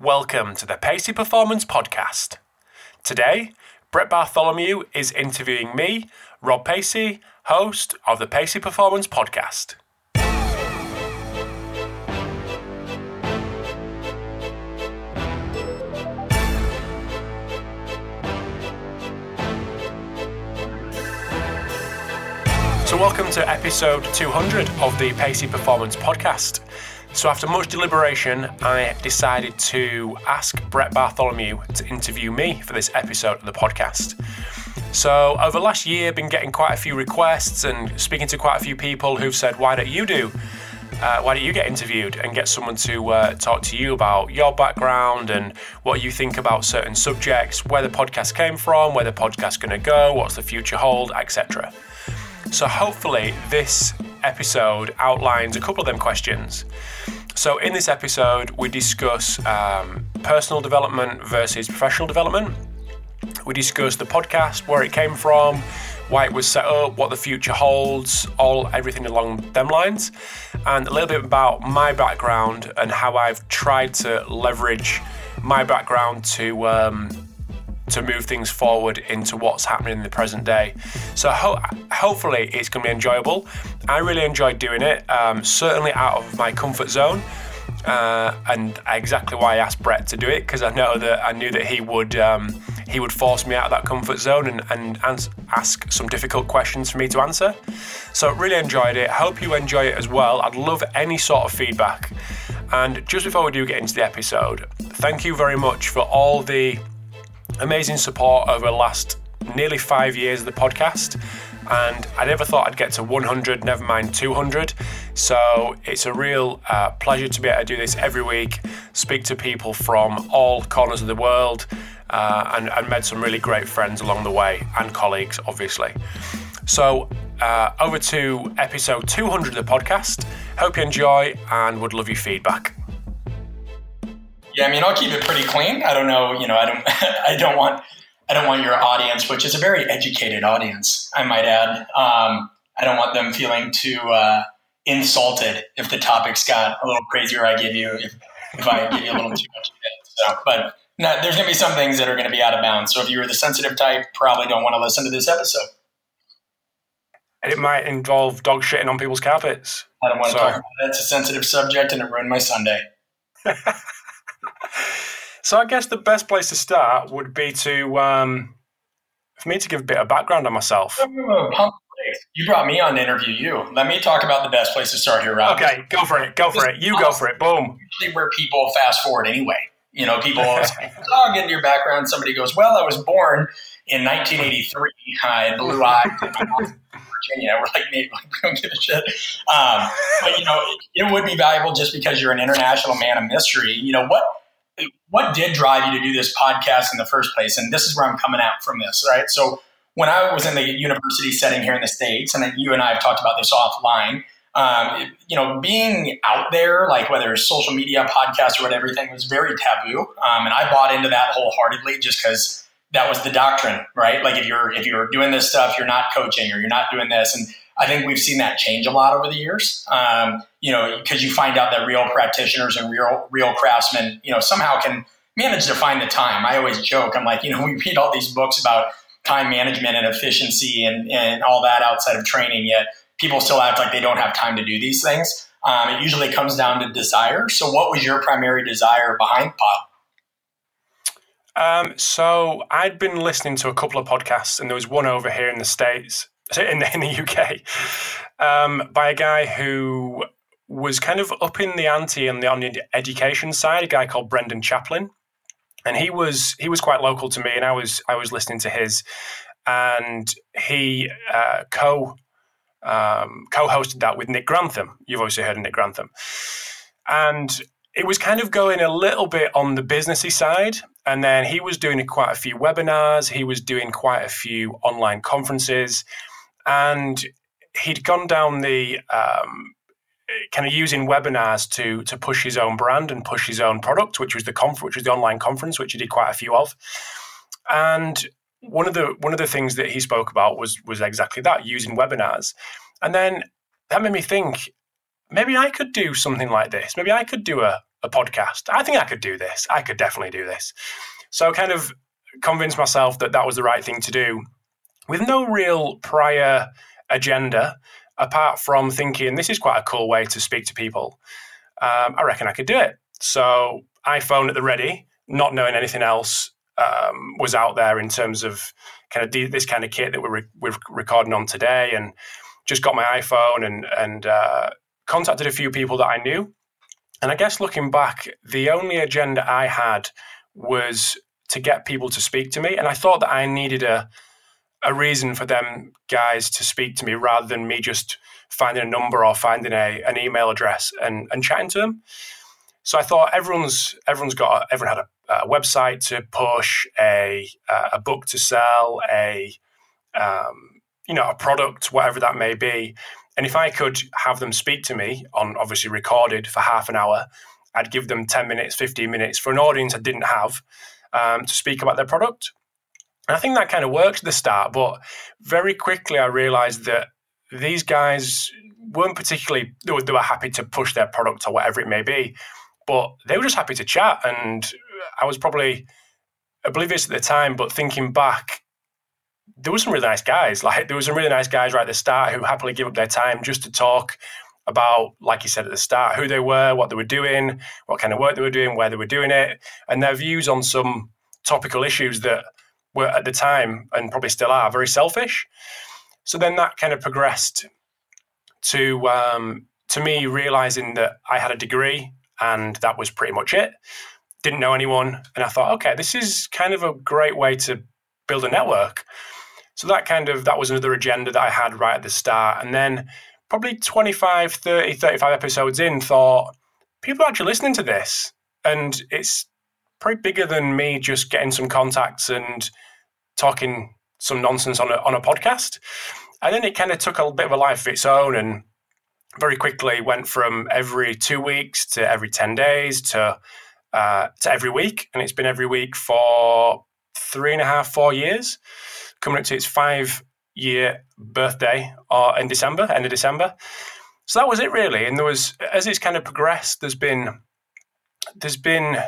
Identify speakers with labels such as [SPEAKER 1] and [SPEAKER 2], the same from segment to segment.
[SPEAKER 1] Welcome to the Pacey Performance Podcast. Today, Brett Bartholomew is interviewing me, Rob Pacey, host of the Pacey Performance Podcast. So, welcome to episode 200 of the Pacey Performance Podcast. So, after much deliberation, I decided to ask Brett Bartholomew to interview me for this episode of the podcast. So, over the last year, I've been getting quite a few requests and speaking to quite a few people who've said, Why don't you do? Uh, why don't you get interviewed and get someone to uh, talk to you about your background and what you think about certain subjects, where the podcast came from, where the podcast's going to go, what's the future hold, etc. So, hopefully, this episode outlines a couple of them questions. So, in this episode, we discuss um, personal development versus professional development. We discuss the podcast, where it came from, why it was set up, what the future holds, all everything along them lines, and a little bit about my background and how I've tried to leverage my background to um, to move things forward into what's happening in the present day. So ho- hopefully it's going to be enjoyable. I really enjoyed doing it. Um, certainly out of my comfort zone. Uh, and exactly why I asked Brett to do it because I know that I knew that he would um, he would force me out of that comfort zone and, and ans- ask some difficult questions for me to answer. So really enjoyed it. Hope you enjoy it as well. I'd love any sort of feedback. And just before we do get into the episode, thank you very much for all the amazing support over the last nearly five years of the podcast. And I never thought I'd get to 100, never mind 200. So it's a real uh, pleasure to be able to do this every week, speak to people from all corners of the world, uh, and, and some really great friends along the way, and colleagues, obviously. So uh, over to episode 200 of the podcast. Hope you enjoy and would love your feedback.
[SPEAKER 2] Yeah, I mean, I'll keep it pretty clean. I don't know, you know, I don't, I don't want, I don't want your audience, which is a very educated audience, I might add. Um, I don't want them feeling too uh, insulted if the topics got a little crazier. I give you, if, if I give you a little too much. So, but no, there's going to be some things that are going to be out of bounds. So if you're the sensitive type, probably don't want to listen to this episode.
[SPEAKER 1] And it might involve dog shitting on people's carpets.
[SPEAKER 2] I don't want to so. talk about it. It's a sensitive subject, and it ruined my Sunday.
[SPEAKER 1] so I guess the best place to start would be to um, for me to give a bit of background on myself.
[SPEAKER 2] You brought me on to interview you. Let me talk about the best place to start here, Rob.
[SPEAKER 1] Okay, go for it. Go for it. You go for it. Boom.
[SPEAKER 2] Usually, where people fast forward anyway. You know, people always "Oh, get into your background." Somebody goes, "Well, I was born in 1983. I had blue eyes." Virginia. We're like, Nate, we don't give a shit. Um, but you know, it, it, would be valuable just because you're an international man of mystery. You know what? What did drive you to do this podcast in the first place? And this is where I'm coming out from this, right? So when I was in the university setting here in the states, and you and I have talked about this offline. Um, you know, being out there, like whether it's social media, podcast, or whatever, everything was very taboo. Um, and I bought into that wholeheartedly just because that was the doctrine, right? Like if you're if you're doing this stuff, you're not coaching or you're not doing this, and I think we've seen that change a lot over the years. Um, you know, because you find out that real practitioners and real real craftsmen, you know, somehow can manage to find the time. I always joke, I'm like, you know, we read all these books about time management and efficiency and, and all that outside of training, yet people still act like they don't have time to do these things. Um, it usually comes down to desire. So, what was your primary desire behind Pod?
[SPEAKER 1] Um, so I'd been listening to a couple of podcasts, and there was one over here in the states, in the, in the UK, um, by a guy who was kind of up in the ante on the, on the education side, a guy called Brendan Chaplin, and he was he was quite local to me, and I was I was listening to his, and he uh, co um, co-hosted that with Nick Grantham. You've obviously heard of Nick Grantham, and it was kind of going a little bit on the businessy side. And then he was doing quite a few webinars, he was doing quite a few online conferences, and he'd gone down the um, kind of using webinars to to push his own brand and push his own product, which was the conf- which was the online conference, which he did quite a few of. And one of the one of the things that he spoke about was was exactly that, using webinars. And then that made me think, maybe I could do something like this. Maybe I could do a a podcast. I think I could do this. I could definitely do this. So, kind of convinced myself that that was the right thing to do with no real prior agenda apart from thinking this is quite a cool way to speak to people. Um, I reckon I could do it. So, iPhone at the ready, not knowing anything else um, was out there in terms of kind of this kind of kit that we're, re- we're recording on today, and just got my iPhone and and uh, contacted a few people that I knew. And I guess looking back, the only agenda I had was to get people to speak to me, and I thought that I needed a a reason for them guys to speak to me rather than me just finding a number or finding a an email address and and chatting to them. So I thought everyone's everyone's got everyone had a, a website to push, a a book to sell, a um, you know a product, whatever that may be. And if I could have them speak to me on obviously recorded for half an hour, I'd give them ten minutes, fifteen minutes for an audience I didn't have um, to speak about their product. And I think that kind of worked at the start, but very quickly I realized that these guys weren't particularly they were, they were happy to push their product or whatever it may be but they were just happy to chat. And I was probably oblivious at the time, but thinking back, there were some really nice guys. Like there were some really nice guys right at the start who happily give up their time just to talk about, like you said at the start, who they were, what they were doing, what kind of work they were doing, where they were doing it, and their views on some topical issues that were at the time and probably still are very selfish. So then that kind of progressed to um, to me realizing that I had a degree and that was pretty much it. Didn't know anyone, and I thought, okay, this is kind of a great way to build a network. So that kind of that was another agenda that I had right at the start, and then probably 25, 30, 35 episodes in, thought people are actually listening to this, and it's probably bigger than me just getting some contacts and talking some nonsense on a on a podcast. And then it kind of took a bit of a life of its own, and very quickly went from every two weeks to every 10 days to uh, to every week. And it's been every week for three and a half, four years, coming up to its five year birthday or uh, in December, end of December. So that was it really. And there was, as it's kind of progressed, there's been, there's been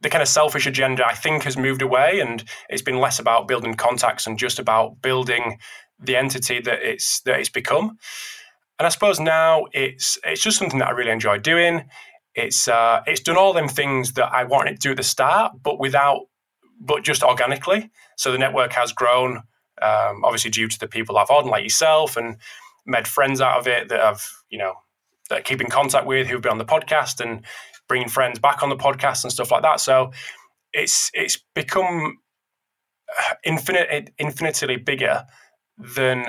[SPEAKER 1] the kind of selfish agenda, I think, has moved away and it's been less about building contacts and just about building the entity that it's, that it's become. And I suppose now it's it's just something that I really enjoy doing. It's uh, it's done all them things that I wanted to do at the start, but without, but just organically. So the network has grown, um, obviously due to the people I've on, like yourself, and made friends out of it that I've you know that I keep in contact with, who've been on the podcast, and bringing friends back on the podcast and stuff like that. So it's it's become infinite, infinitely bigger than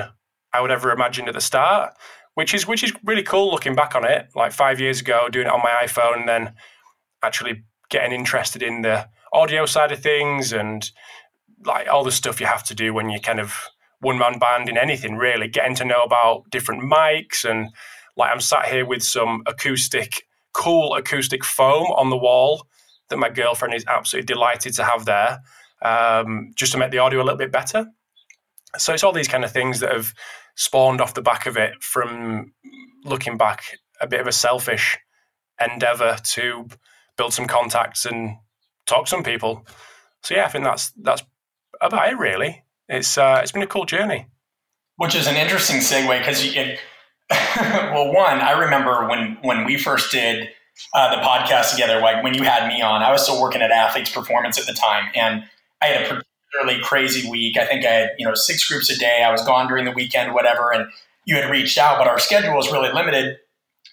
[SPEAKER 1] I would ever imagined at the start which is which is really cool looking back on it. Like five years ago, doing it on my iPhone, and then actually getting interested in the audio side of things and like all the stuff you have to do when you're kind of one man band in anything really. Getting to know about different mics and like I'm sat here with some acoustic, cool acoustic foam on the wall that my girlfriend is absolutely delighted to have there, um, just to make the audio a little bit better. So it's all these kind of things that have spawned off the back of it from looking back a bit of a selfish endeavor to build some contacts and talk some people. So yeah, I think that's that's about it really. It's uh, it's been a cool journey.
[SPEAKER 2] Which is an interesting segue because well, one I remember when when we first did uh, the podcast together, like when you had me on, I was still working at Athletes Performance at the time, and I had a particularly crazy week. I think I had, you know, six groups a day. I was gone during the weekend, whatever. And you had reached out, but our schedule was really limited.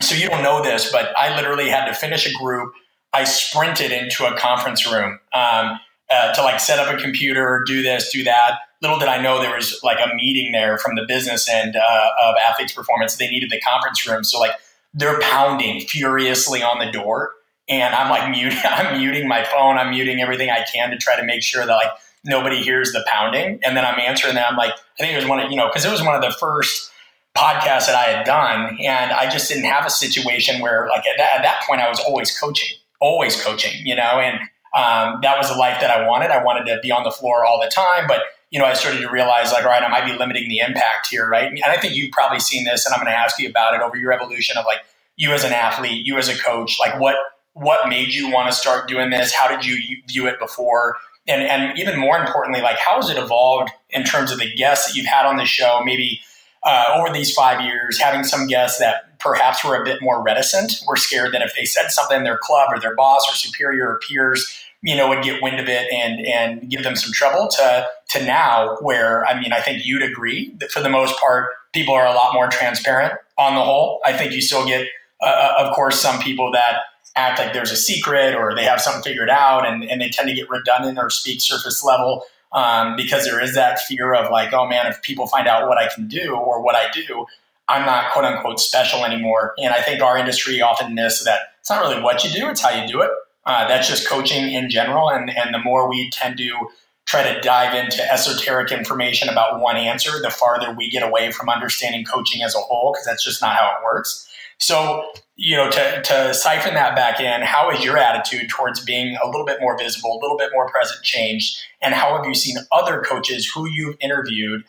[SPEAKER 2] So you don't know this, but I literally had to finish a group. I sprinted into a conference room um, uh, to like set up a computer, do this, do that. Little did I know there was like a meeting there from the business end uh, of athletes performance. They needed the conference room. So like they're pounding furiously on the door and I'm like muting, I'm muting my phone. I'm muting everything I can to try to make sure that like nobody hears the pounding. And then I'm answering them. I'm like, I think it was one of, you know, because it was one of the first podcasts that I had done. And I just didn't have a situation where, like, at that, at that point, I was always coaching, always coaching, you know, and um, that was the life that I wanted. I wanted to be on the floor all the time. But, you know, I started to realize, like, all right, I might be limiting the impact here, right? And I think you've probably seen this, and I'm going to ask you about it over your evolution of like you as an athlete, you as a coach, like, what, what made you want to start doing this? How did you view it before? And, and even more importantly, like how has it evolved in terms of the guests that you've had on the show? Maybe uh, over these five years, having some guests that perhaps were a bit more reticent, were scared that if they said something, their club or their boss or superior or peers, you know, would get wind of it and and give them some trouble. To to now, where I mean, I think you'd agree that for the most part, people are a lot more transparent on the whole. I think you still get, uh, uh of course, some people that act like there's a secret or they have something figured out, and and they tend to get redundant or speak surface level um, because there is that fear of like, oh man, if people find out what I can do or what I do, I'm not quote unquote special anymore. And I think our industry often misses that it's not really what you do, it's how you do it. Uh, that's just coaching in general. And, and the more we tend to try to dive into esoteric information about one answer, the farther we get away from understanding coaching as a whole, because that's just not how it works. So, you know, to, to siphon that back in, how is your attitude towards being a little bit more visible, a little bit more present changed? And how have you seen other coaches who you've interviewed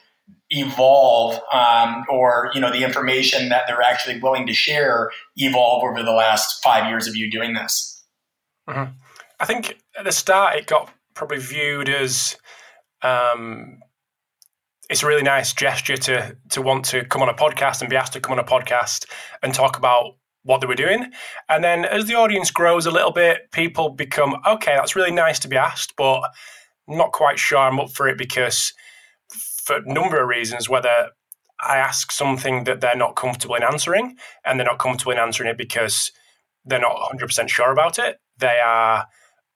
[SPEAKER 2] evolve um, or, you know, the information that they're actually willing to share evolve over the last five years of you doing this?
[SPEAKER 1] Mm-hmm. I think at the start it got probably viewed as um, it's a really nice gesture to to want to come on a podcast and be asked to come on a podcast and talk about what they were doing. And then as the audience grows a little bit, people become okay. That's really nice to be asked, but I'm not quite sure I'm up for it because for a number of reasons, whether I ask something that they're not comfortable in answering, and they're not comfortable in answering it because they're not 100% sure about it. They are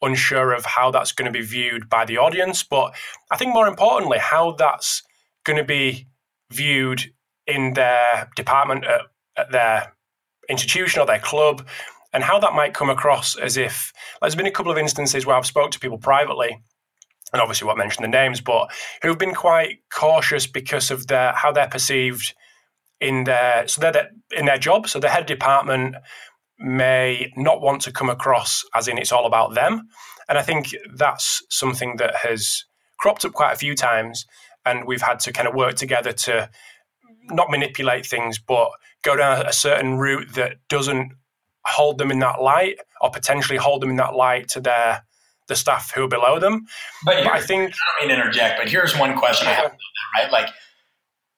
[SPEAKER 1] unsure of how that's going to be viewed by the audience. But I think more importantly, how that's going to be viewed in their department at, at their institution or their club and how that might come across as if there's been a couple of instances where I've spoke to people privately and obviously won't mention the names, but who've been quite cautious because of their how they're perceived in their so they're in their job. So the head department may not want to come across as in it's all about them. And I think that's something that has cropped up quite a few times and we've had to kind of work together to not manipulate things, but go down a certain route that doesn't hold them in that light, or potentially hold them in that light to their the staff who are below them.
[SPEAKER 2] But, but I think I don't mean interject, but here's one question I have that, right? Like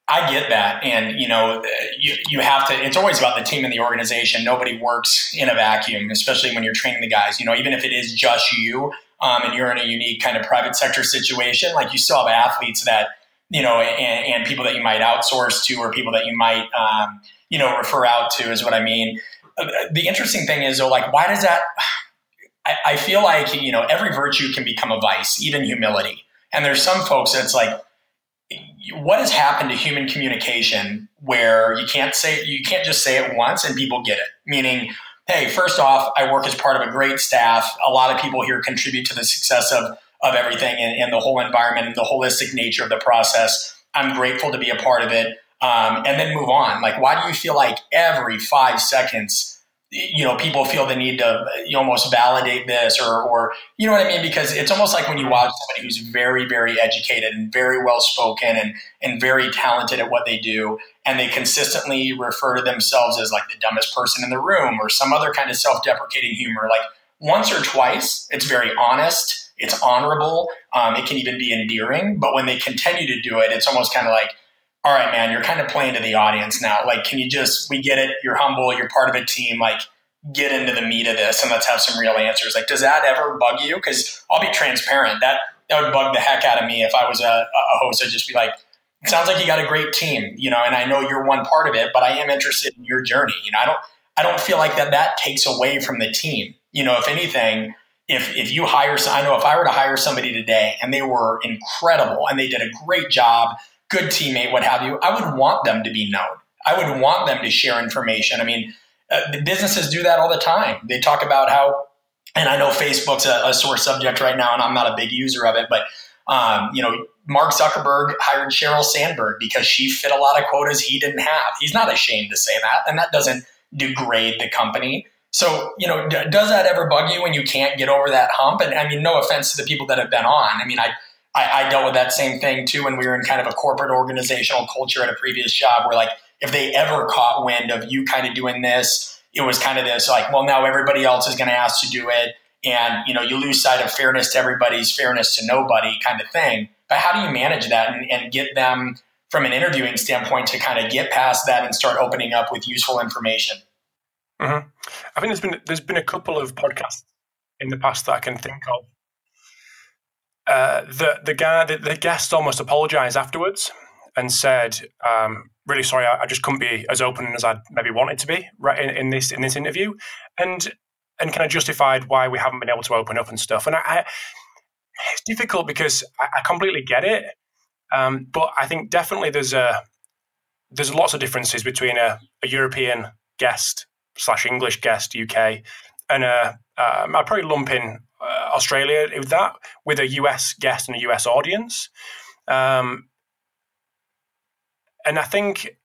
[SPEAKER 2] I get that, and you know, you, you have to. It's always about the team and the organization. Nobody works in a vacuum, especially when you're training the guys. You know, even if it is just you, um, and you're in a unique kind of private sector situation, like you still have athletes that you know, and, and people that you might outsource to, or people that you might um, you know refer out to, is what I mean. Uh, the interesting thing is, though, like, why does that? I, I feel like you know every virtue can become a vice, even humility. And there's some folks that's like, what has happened to human communication where you can't say you can't just say it once and people get it? Meaning hey, first off, I work as part of a great staff. A lot of people here contribute to the success of, of everything and, and the whole environment and the holistic nature of the process. I'm grateful to be a part of it. Um, and then move on. Like, why do you feel like every five seconds you know, people feel the need to you almost validate this or, or, you know what I mean? Because it's almost like when you watch somebody who's very, very educated and very well spoken and, and very talented at what they do, and they consistently refer to themselves as like the dumbest person in the room or some other kind of self deprecating humor. Like once or twice, it's very honest, it's honorable, um, it can even be endearing. But when they continue to do it, it's almost kind of like, all right, man, you're kind of playing to the audience now. Like, can you just, we get it. You're humble. You're part of a team. Like, get into the meat of this and let's have some real answers. Like, does that ever bug you? Because I'll be transparent. That, that would bug the heck out of me if I was a, a host. I'd just be like, it sounds like you got a great team, you know, and I know you're one part of it, but I am interested in your journey. You know, I don't, I don't feel like that that takes away from the team. You know, if anything, if if you hire, I know if I were to hire somebody today and they were incredible and they did a great job good teammate, what have you, I would want them to be known. I would want them to share information. I mean, uh, businesses do that all the time. They talk about how, and I know Facebook's a, a sore subject right now, and I'm not a big user of it, but um, you know, Mark Zuckerberg hired Sheryl Sandberg because she fit a lot of quotas he didn't have. He's not ashamed to say that, and that doesn't degrade the company. So, you know, d- does that ever bug you when you can't get over that hump? And I mean, no offense to the people that have been on. I mean, I I, I dealt with that same thing too when we were in kind of a corporate organizational culture at a previous job where like if they ever caught wind of you kind of doing this, it was kind of this like, well, now everybody else is going to ask to do it. And, you know, you lose sight of fairness to everybody's fairness to nobody kind of thing. But how do you manage that and, and get them from an interviewing standpoint to kind of get past that and start opening up with useful information?
[SPEAKER 1] Mm-hmm. I think there's been there's been a couple of podcasts in the past that I can think of. Uh, the the guy the, the guest almost apologized afterwards and said, um, "Really sorry, I, I, just couldn't be as open as I maybe wanted to be right in, in, this in this interview," and and kind of justified why we haven't been able to open up and stuff. And I, I it's difficult because I, I completely get it, um, but I think definitely there's a there's lots of differences between a, a European guest slash English guest UK and a um, I'd probably lump in Australia with that with a US guest and a US audience. Um, and I think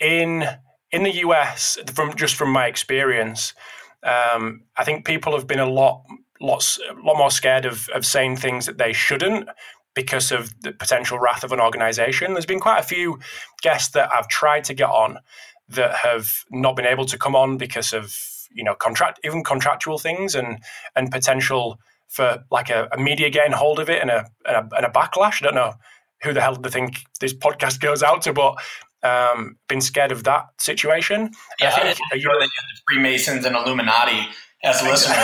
[SPEAKER 1] in in the US, from just from my experience, um, I think people have been a lot lots a lot more scared of of saying things that they shouldn't because of the potential wrath of an organization. There's been quite a few guests that I've tried to get on that have not been able to come on because of you know contract even contractual things and and potential for like a, a media getting hold of it and a, and a, and a backlash. I don't know who the hell they think this podcast goes out to, but um, been scared of that situation.
[SPEAKER 2] Yeah, I think I you the Freemasons and Illuminati as listeners.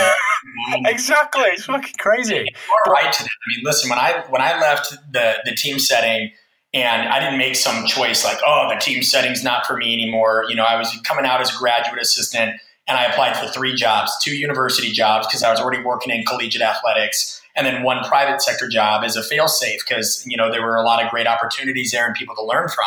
[SPEAKER 1] exactly, it's fucking crazy.
[SPEAKER 2] You're right to that. I mean, listen, when I when I left the the team setting. And I didn't make some choice like, oh, the team setting's not for me anymore. You know, I was coming out as a graduate assistant and I applied for three jobs, two university jobs because I was already working in collegiate athletics, and then one private sector job as a failsafe because you know there were a lot of great opportunities there and people to learn from.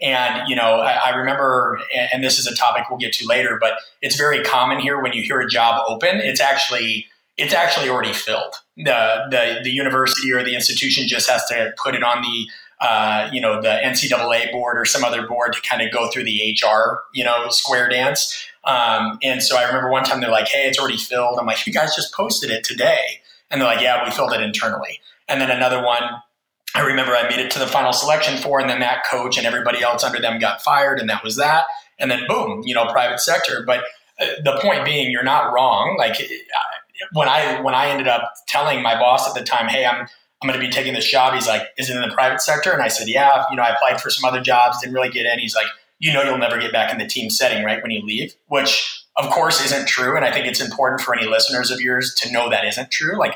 [SPEAKER 2] And you know, I, I, remember, and this is a topic we'll get to later, but it's very common here when you hear a job open, it's actually it's actually already filled. The the the university or the institution just has to put it on the uh, you know the NCAA board or some other board to kind of go through the HR you know square dance. Um, and so I remember one time they're like, "Hey, it's already filled." I'm like, "You guys just posted it today," and they're like, "Yeah, we filled it internally." And then another one, I remember I made it to the final selection for, and then that coach and everybody else under them got fired, and that was that. And then boom, you know, private sector. But uh, the point being, you're not wrong. Like when I when I ended up telling my boss at the time, "Hey, I'm I'm going to be taking this job," he's like, "Is it in the private sector?" And I said, "Yeah." You know, I applied for some other jobs, didn't really get in. He's like, you know you'll never get back in the team setting right when you leave, which of course isn't true. And I think it's important for any listeners of yours to know that isn't true. Like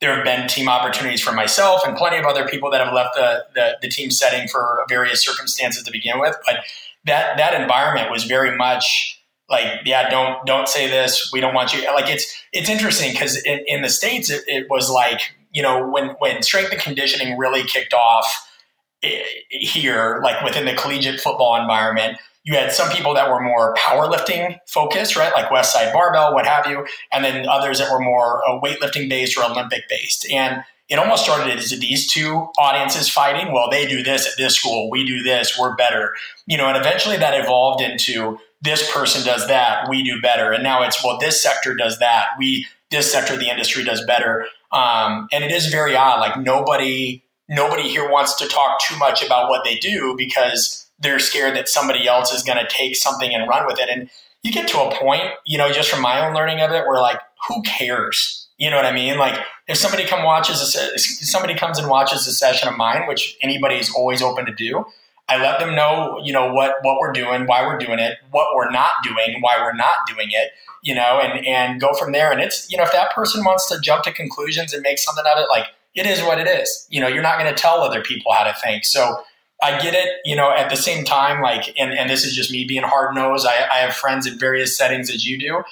[SPEAKER 2] there have been team opportunities for myself and plenty of other people that have left the, the, the team setting for various circumstances to begin with. But that that environment was very much like, yeah, don't don't say this. We don't want you. Like it's it's interesting because in, in, the states it, it was like you know when when strength and conditioning really kicked off here, like within the collegiate football environment, you had some people that were more powerlifting focused, right? Like Westside Barbell, what have you. And then others that were more uh, weightlifting based or Olympic based. And it almost started as these two audiences fighting. Well, they do this at this school. We do this. We're better. You know, and eventually that evolved into this person does that. We do better. And now it's, well, this sector does that. We, this sector of the industry does better. Um, and it is very odd. Like nobody, nobody here wants to talk too much about what they do because they're scared that somebody else is going to take something and run with it. And you get to a point, you know, just from my own learning of it, where like, who cares? You know what I mean? Like, if somebody come watches a, somebody comes and watches a session of mine, which anybody is always open to do, I let them know, you know, what what we're doing, why we're doing it, what we're not doing, why we're not doing it, you know, and and go from there. And it's you know, if that person wants to jump to conclusions and make something out of it, like it is what it is. You know, you're not going to tell other people how to think. So I get it. You know, at the same time, like, and, and this is just me being hard nosed. I, I have friends in various settings as you do.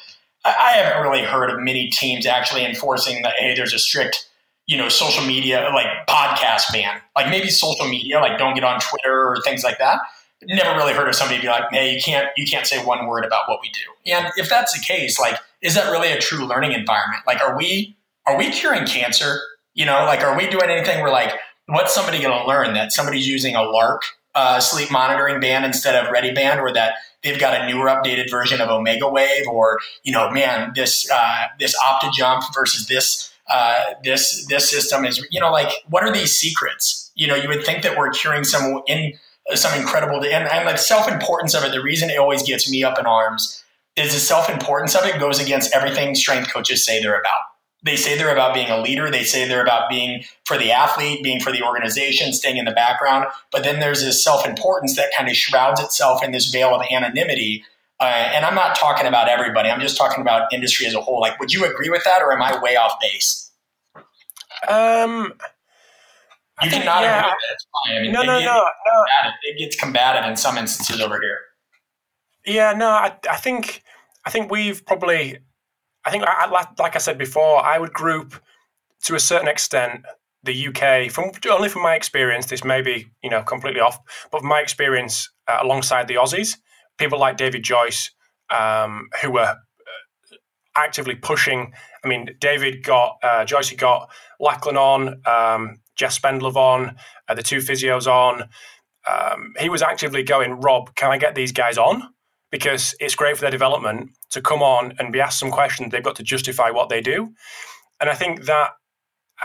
[SPEAKER 2] I, I haven't really heard of many teams actually enforcing that. Hey, there's a strict, you know, social media like podcast ban. Like maybe social media, like don't get on Twitter or things like that. Never really heard of somebody be like, "Hey, you can't you can't say one word about what we do." And if that's the case, like, is that really a true learning environment? Like, are we are we curing cancer? You know, like, are we doing anything where like, what's somebody going to learn that somebody's using a Lark uh, sleep monitoring band instead of ReadiBand, or that they've got a newer, updated version of Omegawave, or you know, man, this uh, this Optojump versus this uh, this this system is, you know, like, what are these secrets? You know, you would think that we're curing some in some incredible and, and like self importance of it. The reason it always gets me up in arms is the self importance of it goes against everything strength coaches say they're about. They say they're about being a leader. They say they're about being for the athlete, being for the organization, staying in the background. But then there's this self importance that kind of shrouds itself in this veil of anonymity. Uh, and I'm not talking about everybody. I'm just talking about industry as a whole. Like, would you agree with that, or am I way off base?
[SPEAKER 1] Um,
[SPEAKER 2] you cannot yeah. agree with it. It's fine. I mean,
[SPEAKER 1] no, no, no, no.
[SPEAKER 2] It gets combative in some instances over here.
[SPEAKER 1] Yeah, no, I, I think I think we've probably, I think, I, like I said before, I would group to a certain extent the UK from only from my experience. This may be you know completely off, but from my experience uh, alongside the Aussies, people like David Joyce, um, who were uh, actively pushing. I mean, David got uh, Joyce got Lachlan on, um, Jess Spendlove on, uh, the two physios on. Um, he was actively going, Rob, can I get these guys on? Because it's great for their development to come on and be asked some questions. They've got to justify what they do, and I think that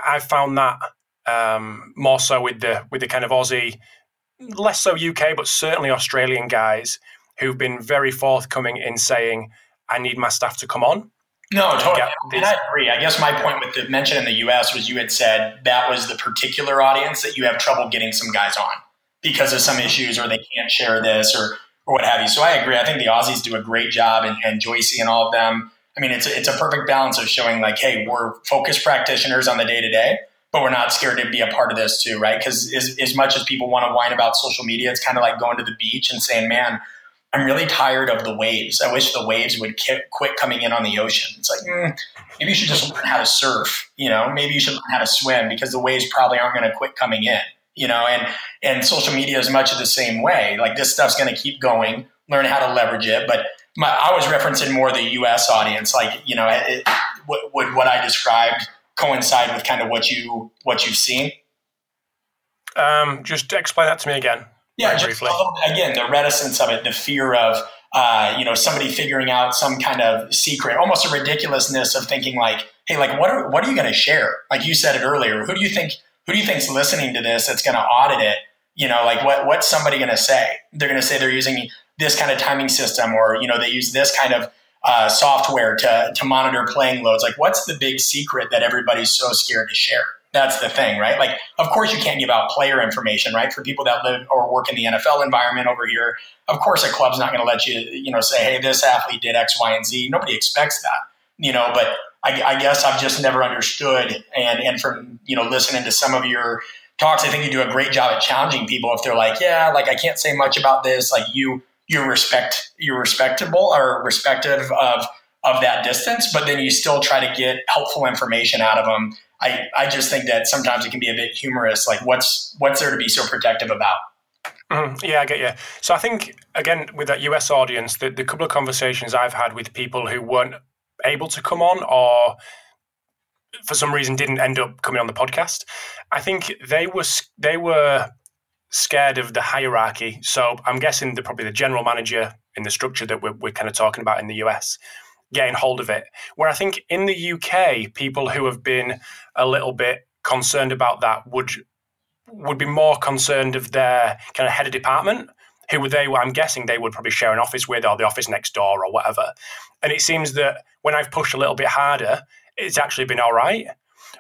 [SPEAKER 1] I've found that um, more so with the with the kind of Aussie, less so UK, but certainly Australian guys who've been very forthcoming in saying, "I need my staff to come on."
[SPEAKER 2] No, totally. And I agree. I guess my point with the mention in the US was you had said that was the particular audience that you have trouble getting some guys on because of some issues or they can't share this or or what have you. So I agree. I think the Aussies do a great job, and, and Joycey and all of them. I mean, it's a, it's a perfect balance of showing like, hey, we're focused practitioners on the day to day, but we're not scared to be a part of this too, right? Because as, as much as people want to whine about social media, it's kind of like going to the beach and saying, man, I'm really tired of the waves. I wish the waves would quit coming in on the ocean. It's like, mm, maybe you should just learn how to surf. You know, maybe you should learn how to swim because the waves probably aren't going to quit coming in you know, and and social media is much of the same way. Like this stuff's going to keep going. Learn how to leverage it. But my, I was referencing more the U.S. audience. Like you know, it, would, would what I described coincide with kind of what you what you've seen?
[SPEAKER 1] Um, just explain that to me again.
[SPEAKER 2] Yeah, just, again, the reticence of it, the fear of uh, you know somebody figuring out some kind of secret, almost a ridiculousness of thinking like, hey, like what are what are you going to share? Like you said it earlier, who do you think who do you think's listening to this that's going to audit it? You know, like what what's somebody going to say? They're going to say they're using this kind of timing system, or you know, they use this kind of uh, software to to monitor playing loads. Like, what's the big secret that everybody's so scared to share? That's the thing, right? Like, of course, you can't give out player information, right? For people that live or work in the NFL environment over here, of course, a club's not going to let you, you know, say, "Hey, this athlete did X, Y, and Z." Nobody expects that, you know. But I, I, guess I've just never understood. And and from you know listening to some of your talks, I think you do a great job at challenging people if they're like, yeah, like I can't say much about this. Like you you respect you're respectable or respective of of that distance, but then you still try to get helpful information out of them. I, I just think that sometimes it can be a bit humorous. Like what's what's there to be so protective about?
[SPEAKER 1] Mm, yeah, I get you. So I think again with that US audience, the, the couple of conversations I've had with people who weren't able to come on or for some reason didn't end up coming on the podcast. I think they were they were scared of the hierarchy. So I'm guessing the probably the general manager in the structure that we're, we're kind of talking about in the US getting hold of it. Where I think in the UK, people who have been a little bit concerned about that would would be more concerned of their kind of head of department who they I'm guessing they would probably share an office with or the office next door or whatever. And it seems that when I've pushed a little bit harder, it's actually been all right.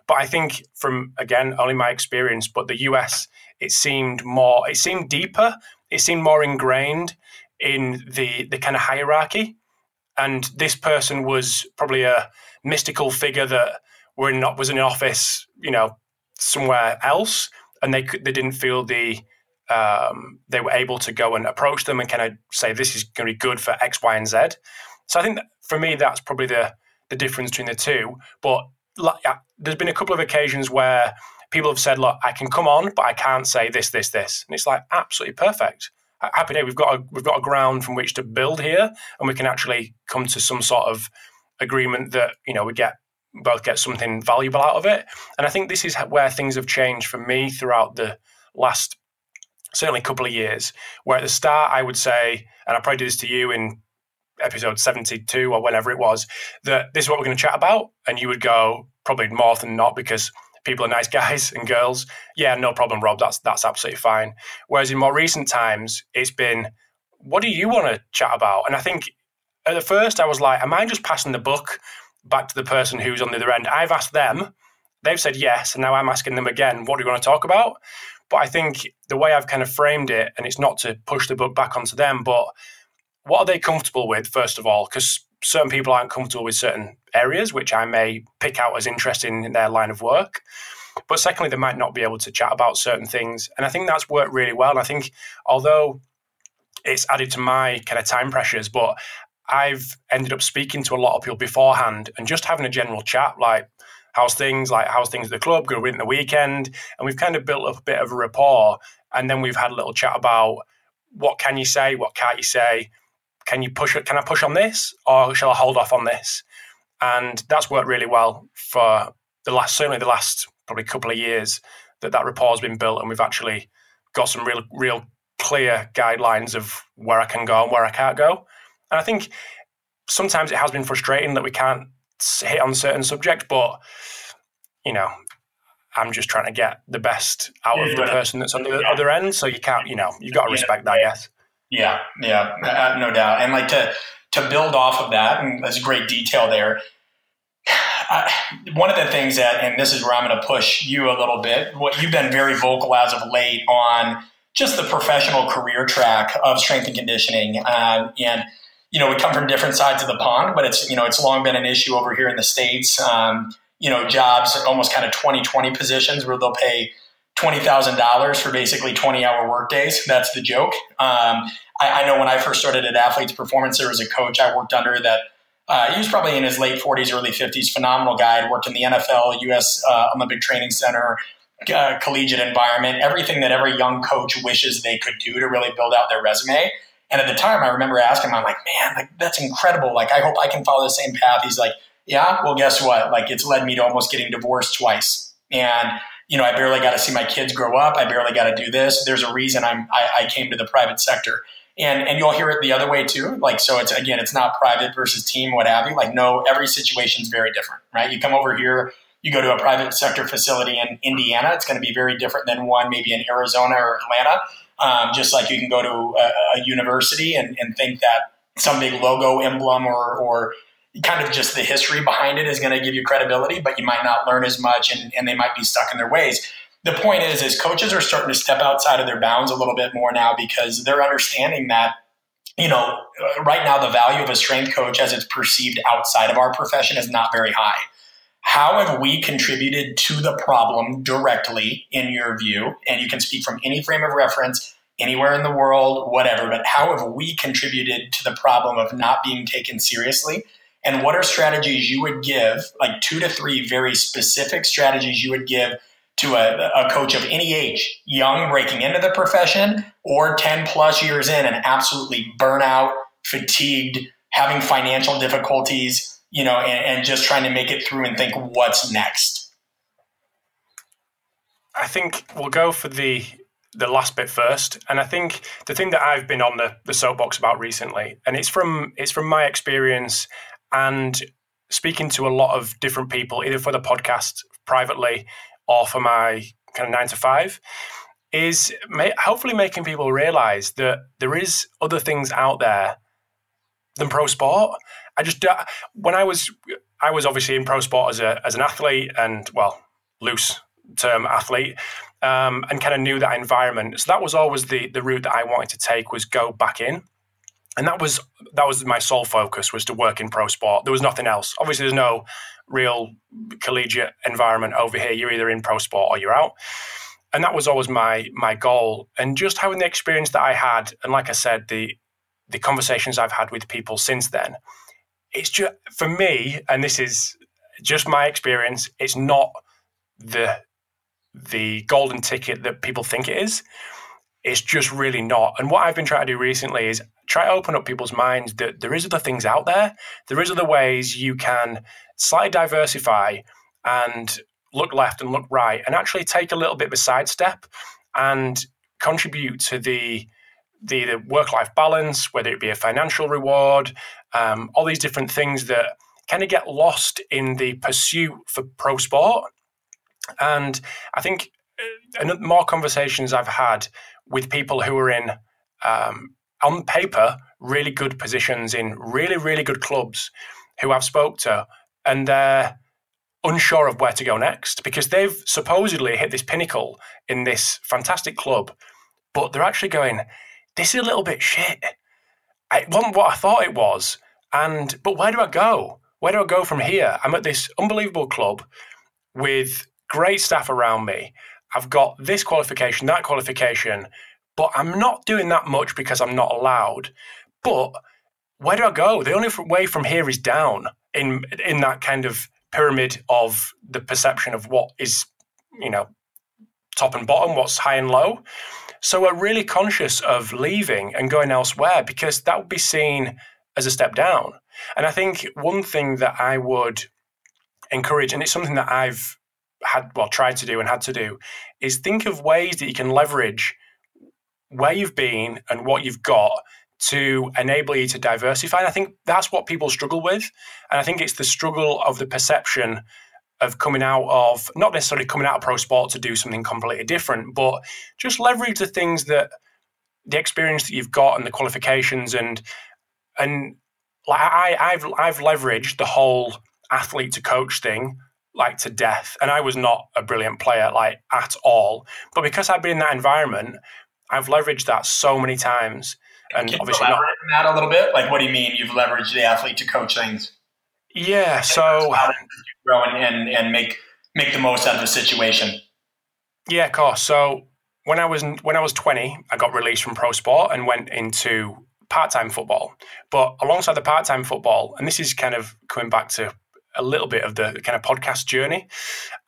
[SPEAKER 1] But I think from again, only my experience, but the US, it seemed more it seemed deeper, it seemed more ingrained in the the kind of hierarchy. And this person was probably a mystical figure that were not was in an office, you know, somewhere else, and they they didn't feel the um, they were able to go and approach them and kind of say this is going to be good for X, Y, and Z. So I think for me that's probably the the difference between the two. But like, there's been a couple of occasions where people have said, "Look, I can come on, but I can't say this, this, this," and it's like absolutely perfect. Happy day. We've got a, we've got a ground from which to build here, and we can actually come to some sort of agreement that you know we get both get something valuable out of it. And I think this is where things have changed for me throughout the last certainly a couple of years, where at the start I would say, and I probably did this to you in episode 72 or whenever it was, that this is what we're going to chat about. And you would go, probably more than not, because people are nice guys and girls. Yeah, no problem, Rob. That's that's absolutely fine. Whereas in more recent times, it's been, what do you want to chat about? And I think at the first I was like, am I just passing the book back to the person who's on the other end? I've asked them, they've said yes, and now I'm asking them again, what do you want to talk about? But I think the way I've kind of framed it, and it's not to push the book back onto them, but what are they comfortable with, first of all? Because certain people aren't comfortable with certain areas, which I may pick out as interesting in their line of work. But secondly, they might not be able to chat about certain things. And I think that's worked really well. And I think although it's added to my kind of time pressures, but I've ended up speaking to a lot of people beforehand and just having a general chat, like, how's things, like, how's things at the club, good in the weekend. And we've kind of built up a bit of a rapport. And then we've had a little chat about what can you say, what can't you say, can you push? Can I push on this, or shall I hold off on this? And that's worked really well for the last, certainly the last probably couple of years that that rapport has been built, and we've actually got some real, real clear guidelines of where I can go and where I can't go. And I think sometimes it has been frustrating that we can't hit on certain subjects, but you know, I'm just trying to get the best out of the person that's on the other end. So you can't, you know, you got to respect that, I guess.
[SPEAKER 2] Yeah, yeah, uh, no doubt. And like to to build off of that, and there's great detail there. I, one of the things that, and this is where I'm going to push you a little bit. What you've been very vocal as of late on just the professional career track of strength and conditioning, um, and you know we come from different sides of the pond, but it's you know it's long been an issue over here in the states. Um, you know, jobs almost kind of 2020 positions where they'll pay $20,000 for basically 20 hour workdays. That's the joke. Um, I, I, know when I first started at Athletes Performance, there was a coach I worked under that uh, he was probably in his late 40s, early 50s, phenomenal guy. Worked in the NFL, U.S. Uh, Olympic Training Center, uh, collegiate environment, everything that every young coach wishes they could do to really build out their resume. And at the time, I remember asking him, I'm like, man, like, that's incredible. Like, I hope I can follow the same path. He's like, yeah, well, guess what? Like, it's led me to almost getting divorced twice. And you know, I barely got to see my kids grow up. I barely got to do this. There's a reason I'm I, I, came to the private sector. And and you'll hear it the other way too. Like so it's again, it's not private versus team, what have you. Like no, every situation is very different, right? You come over here, you go to a private sector facility in Indiana, it's going to be very different than one maybe in Arizona or Atlanta. Um, just like you can go to a, a university and, and think that some big logo emblem or, or kind of just the history behind it is going to give you credibility, but you might not learn as much and, and they might be stuck in their ways. The point is, is coaches are starting to step outside of their bounds a little bit more now because they're understanding that, you know, right now the value of a strength coach as it's perceived outside of our profession is not very high. How have we contributed to the problem directly in your view? And you can speak from any frame of reference anywhere in the world, whatever, but how have we contributed to the problem of not being taken seriously? and what are strategies you would give, like two to three very specific strategies you would give to a, a, coach of any age, young, breaking into the profession, or 10 plus years in and absolutely burnout, fatigued, having financial difficulties, you know, and, and just trying to make it through and think what's next?
[SPEAKER 1] I think we'll go for the the last bit first. And I think the thing that I've been on the, the soapbox about recently, and it's from it's from my experience and speaking to a lot of different people, either for the podcast privately or for my kind of nine to five, is hopefully making people realize that there is other things out there than pro sport. I just when I was I was obviously in pro sport as a as an athlete and well loose term athlete um, and kind of knew that environment. So that was always the the route that I wanted to take was go back in and that was that was my sole focus was to work in pro sport. There was nothing else. Obviously, there's no real collegiate environment over here. You're either in pro sport or you're out, and that was always my my goal. And just having the experience that I had, and like I said, the the conversations I've had with people since then, it's just for me, and this is just my experience. It's not the the golden ticket that people think it is. It's just really not. And what I've been trying to do recently is try to open up people's minds that there is other things out there. There is other ways you can slightly diversify and look left and look right and actually take a little bit of a sidestep and contribute to the the, the work life balance, whether it be a financial reward, um, all these different things that kind of get lost in the pursuit for pro sport. And I think uh, more conversations I've had with people who are in um, on paper really good positions in really, really good clubs who I've spoke to, and they're unsure of where to go next because they've supposedly hit this pinnacle in this fantastic club, but they're actually going, this is a little bit shit. It wasn't what I thought it was. And but where do I go? Where do I go from here? I'm at this unbelievable club with great staff around me. I've got this qualification, that qualification, but I'm not doing that much because I'm not allowed. But where do I go? The only way from here is down in in that kind of pyramid of the perception of what is, you know, top and bottom, what's high and low. So we're really conscious of leaving and going elsewhere because that would be seen as a step down. And I think one thing that I would encourage, and it's something that I've had, well, tried to do and had to do, is think of ways that you can leverage where you've been and what you've got to enable you to diversify. And I think that's what people struggle with. And I think it's the struggle of the perception of coming out of not necessarily coming out of pro sport to do something completely different, but just leverage the things that the experience that you've got and the qualifications and and like I, I've I've leveraged the whole athlete to coach thing like to death. And I was not a brilliant player like at all. But because I've been in that environment, I've leveraged that so many times. And
[SPEAKER 2] Can
[SPEAKER 1] obviously not
[SPEAKER 2] that a little bit? Like, what do you mean you've leveraged the athlete to coach things?
[SPEAKER 1] Yeah, so
[SPEAKER 2] grow and, and, and make make the most out of the situation.
[SPEAKER 1] yeah, of course. So when I was when I was 20, I got released from pro sport and went into part-time football. But alongside the part-time football, and this is kind of coming back to a little bit of the kind of podcast journey,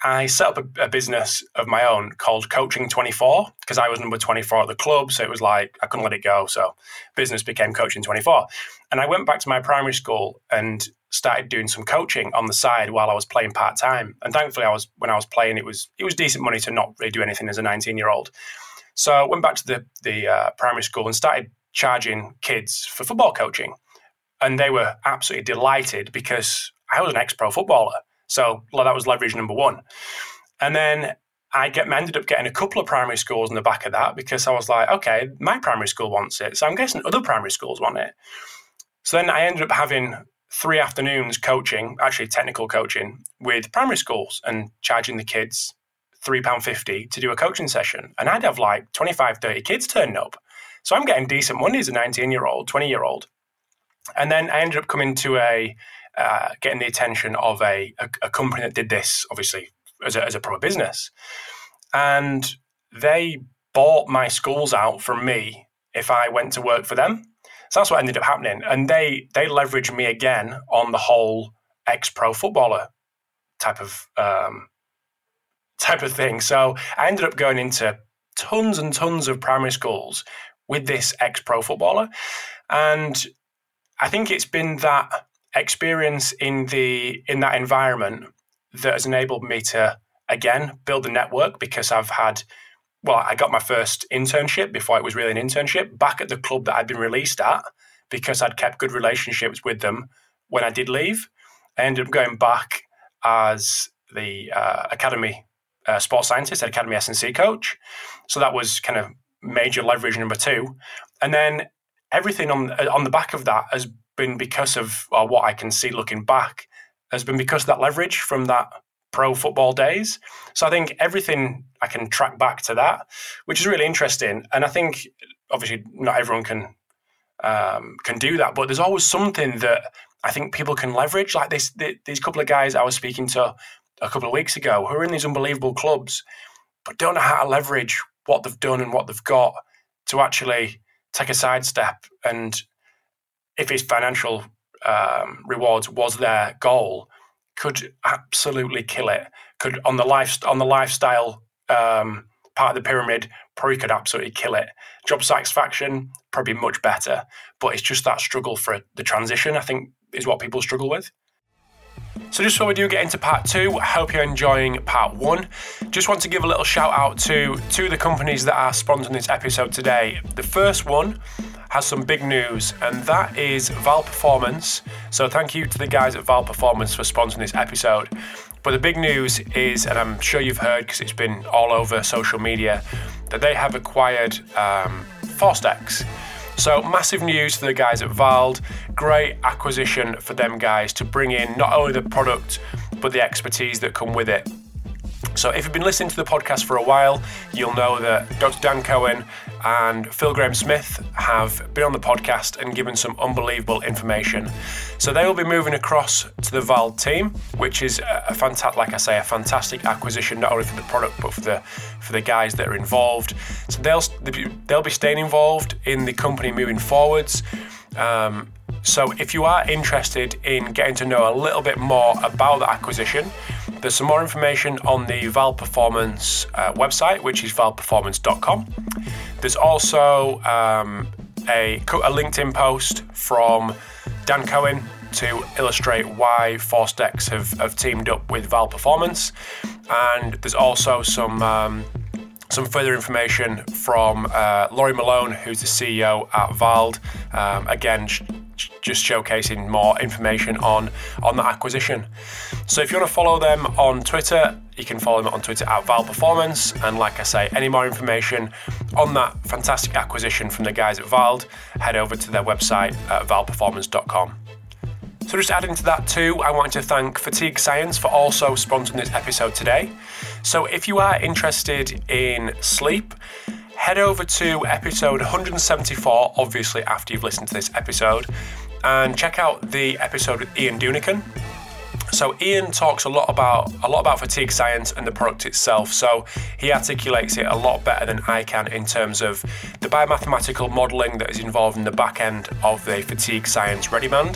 [SPEAKER 1] I set up a, a business of my own called Coaching 24 because I was number 24 at the club. So it was like I couldn't let it go. So business became Coaching 24. And I went back to my primary school and started doing some coaching on the side while I was playing part time. And thankfully, I was when I was playing, it was it was decent money to not really do anything as a 19 year old. So I went back to the the uh, primary school and started charging kids for football coaching, and they were absolutely delighted because I was an ex pro footballer. So well, that was leverage number one. And then I get ended up getting a couple of primary schools in the back of that because I was like, okay, my primary school wants it, so I'm guessing other primary schools want it. So then I ended up having three afternoons coaching, actually technical coaching, with primary schools and charging the kids £3.50 to do a coaching session. And I'd have like 25, 30 kids turning up. So I'm getting decent money as a 19 year old, 20 year old. And then I ended up coming to a, uh, getting the attention of a, a, a, company that did this, obviously, as a, as a business. And they bought my schools out from me if I went to work for them. So that's what ended up happening. And they they leveraged me again on the whole ex pro footballer type of um, type of thing. So I ended up going into tons and tons of primary schools with this ex pro footballer. And I think it's been that experience in the in that environment that has enabled me to again build a network because I've had well, I got my first internship before it was really an internship back at the club that I'd been released at because I'd kept good relationships with them when I did leave. I ended up going back as the uh, academy uh, sports scientist at Academy S&C coach. So that was kind of major leverage number two. And then everything on on the back of that has been because of what I can see looking back has been because of that leverage from that pro football days. So I think everything I can track back to that, which is really interesting. And I think obviously not everyone can um, can do that, but there's always something that I think people can leverage. Like this, these couple of guys I was speaking to a couple of weeks ago who are in these unbelievable clubs, but don't know how to leverage what they've done and what they've got to actually take a sidestep. And if his financial um, rewards was their goal, could absolutely kill it. Could on the life on the lifestyle um, part of the pyramid, probably could absolutely kill it. Job satisfaction probably much better, but it's just that struggle for the transition. I think is what people struggle with. So just before we do get into part two, hope you're enjoying part one. Just want to give a little shout out to two of the companies that are sponsoring this episode today. The first one has some big news, and that is Vald Performance. So thank you to the guys at Vald Performance for sponsoring this episode. But the big news is, and I'm sure you've heard because it's been all over social media, that they have acquired um, ForceDecks. So, massive news for the guys at Vald. Great acquisition for them guys to bring in not only the product, but the expertise that come with it. So, if you've been listening to the podcast for a while, you'll know that Dr. Dan Cohen and Phil Graham Smith have been on the podcast and given some unbelievable information. So, they will be moving across to the Vald team, which is a fantastic, like I say, a fantastic acquisition not only for the product but for the for the guys that are involved. So, they'll they'll be staying involved in the company moving forwards. Um, so, if you are interested in getting to know a little bit more about the acquisition, there's some more information on the Vald Performance uh, website, which is valdperformance.com. There's also um, a, a LinkedIn post from Dan Cohen to illustrate why ForceDecks have, have teamed up with Vald Performance. And there's also some um, some further information from uh, Laurie Malone, who's the CEO at Vald. Um, again, just showcasing more information on on the acquisition. So if you want to follow them on Twitter, you can follow them on Twitter at Vald Performance. And like I say, any more information on that fantastic acquisition from the guys at Vald, head over to their website at valdperformance.com. So, just adding to that too, I want to thank Fatigue Science for also sponsoring this episode today. So, if you are interested in sleep, head over to episode 174, obviously after you've listened to this episode, and check out the episode with Ian Dunican. So Ian talks a lot about a lot about fatigue science and the product itself. So he articulates it a lot better than I can in terms of the biomathematical modelling that is involved in the back end of the fatigue science ReadiBand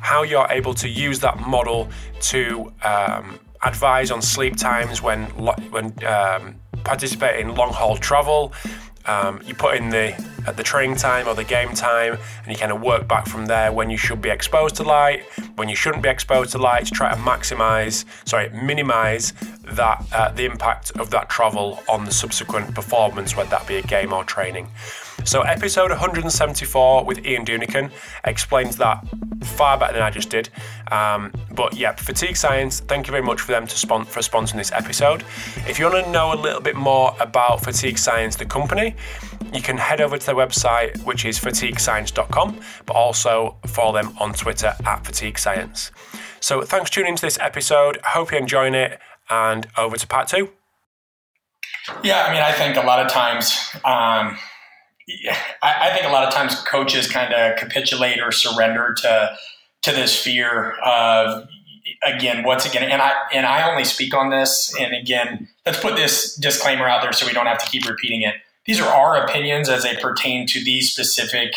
[SPEAKER 1] how you're able to use that model to um, advise on sleep times when when um, participating in long haul travel. Um, you put in the at the training time or the game time, and you kind of work back from there when you should be exposed to light, when you shouldn't be exposed to light, to try to maximize, sorry, minimize that uh, the impact of that travel on the subsequent performance, whether that be a game or training. So, episode 174 with Ian Dunican explains that far better than I just did. Um, but yeah, Fatigue Science, thank you very much for them to spon- for sponsoring this episode. If you want to know a little bit more about Fatigue Science, the company, you can head over to their website, which is fatiguescience.com, but also follow them on Twitter at Fatigue Science. So thanks for tuning into this episode. Hope you're enjoying it, and over to part two.
[SPEAKER 2] Yeah, I mean, I think a lot of times, um, I, I, think a lot of times coaches kind of capitulate or surrender to to this fear of again, once again, and I and I only speak on this, and again, let's put this disclaimer out there so we don't have to keep repeating it. These are our opinions as they pertain to these specific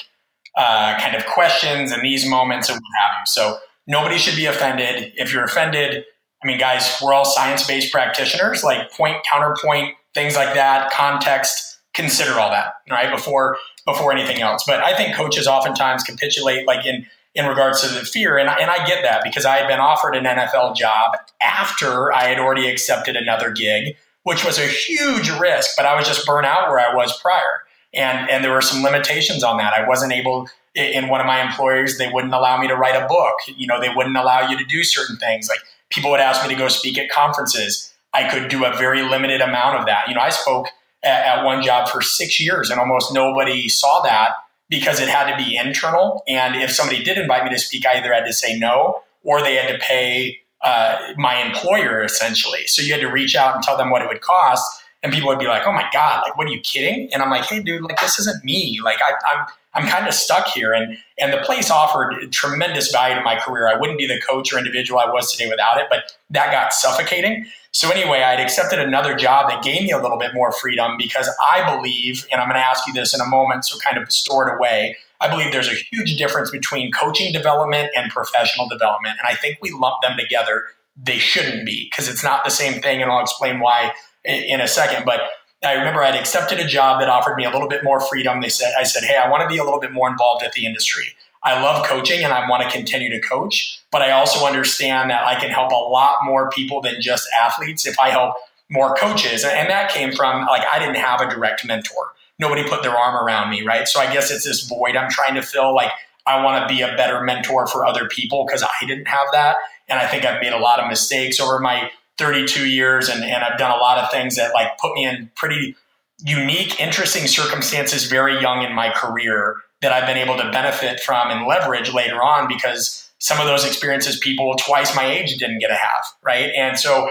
[SPEAKER 2] uh, kind of questions and these moments and what have you. So nobody should be offended. If you're offended, I mean, guys, we're all science based practitioners, like point, counterpoint, things like that, context consider all that right before before anything else. But I think coaches oftentimes capitulate like in in regards to the fear, and I, and I get that because I had been offered an NFL job after I had already accepted another gig, which was a huge risk, but I was just burnt out where I was prior, and and there were some limitations on that. I wasn't able in one of my employers they wouldn't allow me to write a book. You know they wouldn't allow you to do certain things. Like people would ask me to go speak at conferences. I could do a very limited amount of that. You know i spoke at, at one job for six years, and almost nobody saw that because it had to be internal. And if somebody did invite me to speak, I either had to say no or they had to pay uh, my employer essentially. So you had to reach out and tell them what it would cost. And people would be like, "Oh my god, like what are you kidding?" And I'm like, "Hey, dude, like this isn't me. Like I, I'm I'm kind of stuck here." And and the place offered tremendous value to my career. I wouldn't be the coach or individual I was today without it. But that got suffocating. So anyway, I'd accepted another job that gave me a little bit more freedom because I believe, and I'm going to ask you this in a moment, so kind of store it away. I believe there's a huge difference between coaching development and professional development. And I think we lump them together. They shouldn't be because it's not the same thing. And I'll explain why in a second. But I remember I'd accepted a job that offered me a little bit more freedom. They said, I said, Hey, I want to be a little bit more involved at the industry. I love coaching and I want to continue to coach, but I also understand that I can help a lot more people than just athletes if I help more coaches. And that came from like I didn't have a direct mentor. Nobody put their arm around me, right? So I guess it's this void I'm trying to fill. Like I want to be a better mentor for other people because I didn't have that. And I think I've made a lot of mistakes over my 32 years and, and I've done a lot of things that like put me in pretty unique, interesting circumstances very young in my career that I've been able to benefit from and leverage later on because some of those experiences people twice my age didn't get to have, right? And so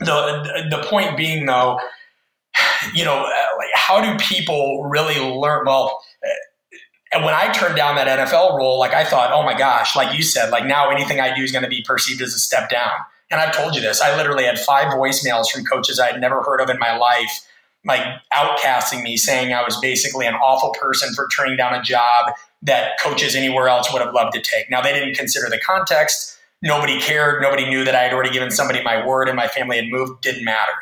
[SPEAKER 2] the the point being though, you know, like how do people really learn? Well, and when I turned down that NFL role, like I thought, oh my gosh, like you said, like now anything I do is going to be perceived as a step down. And I've told you this. I literally had five voicemails from coaches I had never heard of in my life, like outcasting me, saying I was basically an awful person for turning down a job that coaches anywhere else would have loved to take. Now they didn't consider the context. Nobody cared. Nobody knew that I had already given somebody my word and my family had moved. Didn't matter.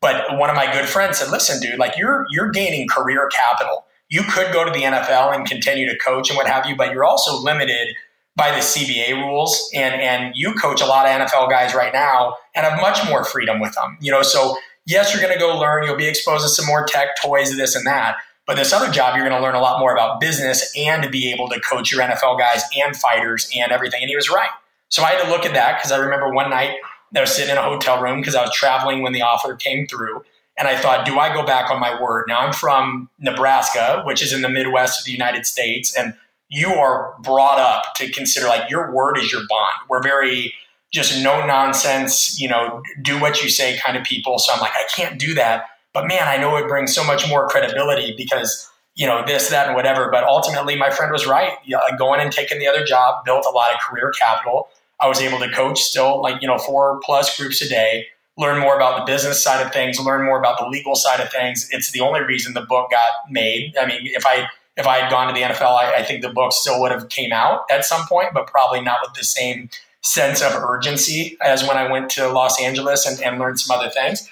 [SPEAKER 2] But one of my good friends said, "Listen, dude, like you're you're gaining career capital." you could go to the NFL and continue to coach and what have you, but you're also limited by the CBA rules. And and you coach a lot of NFL guys right now and have much more freedom with them. You know, so yes, you're going to go learn. You'll be exposed to some more tech, toys, this and that. But this other job, you're going to learn a lot more about business and be able to coach your NFL guys and fighters and everything. And he was right. So I had to look at that because I remember one night I was sitting in a hotel room because I was traveling when the offer came through. And I thought, do I go back on my word? Now I'm from Nebraska, which is in the Midwest of the United States, and you are brought up to consider like your word is your bond. We're very just no nonsense, you know, do what you say kind of people. So I'm like, I can't do that. But man, I know it brings so much more credibility because, you know, this, that, and whatever. But ultimately, my friend was right. Yeah, going and taking the other job built a lot of career capital. I was able to coach still like, you know, four plus groups a day learn more about the business side of things, learn more about the legal side of things. It's the only reason the book got made. I mean, if I if I had gone to the NFL, I, I think the book still would have came out at some point, but probably not with the same sense of urgency as when I went to Los Angeles and, and learned some other things.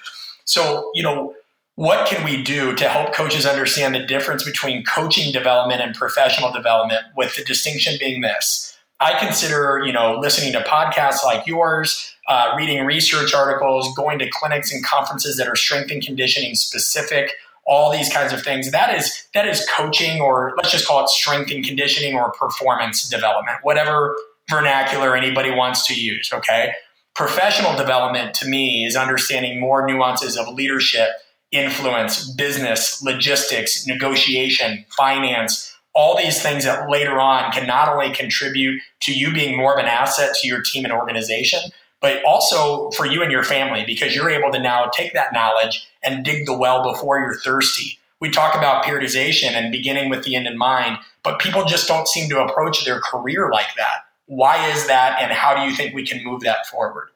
[SPEAKER 2] So, you know, what can we do to help coaches understand the difference between coaching development and professional development with the distinction being this? I consider, you know, listening to podcasts like yours, uh, reading research articles, going to clinics and conferences that are strength and conditioning specific, all these kinds of things. That is that is coaching, or let's just call it strength and conditioning or performance development, whatever vernacular anybody wants to use. Okay, professional development to me is understanding more nuances of leadership, influence, business, logistics, negotiation, finance. All these things that later on can not only contribute to you being more of an asset to your team and organization, but also for you and your family because you're able to now take that knowledge and dig the well before you're thirsty. We talk about periodization and beginning with the end in mind, but people just don't seem to approach their career like that. Why is that, and how do you think we can move that forward?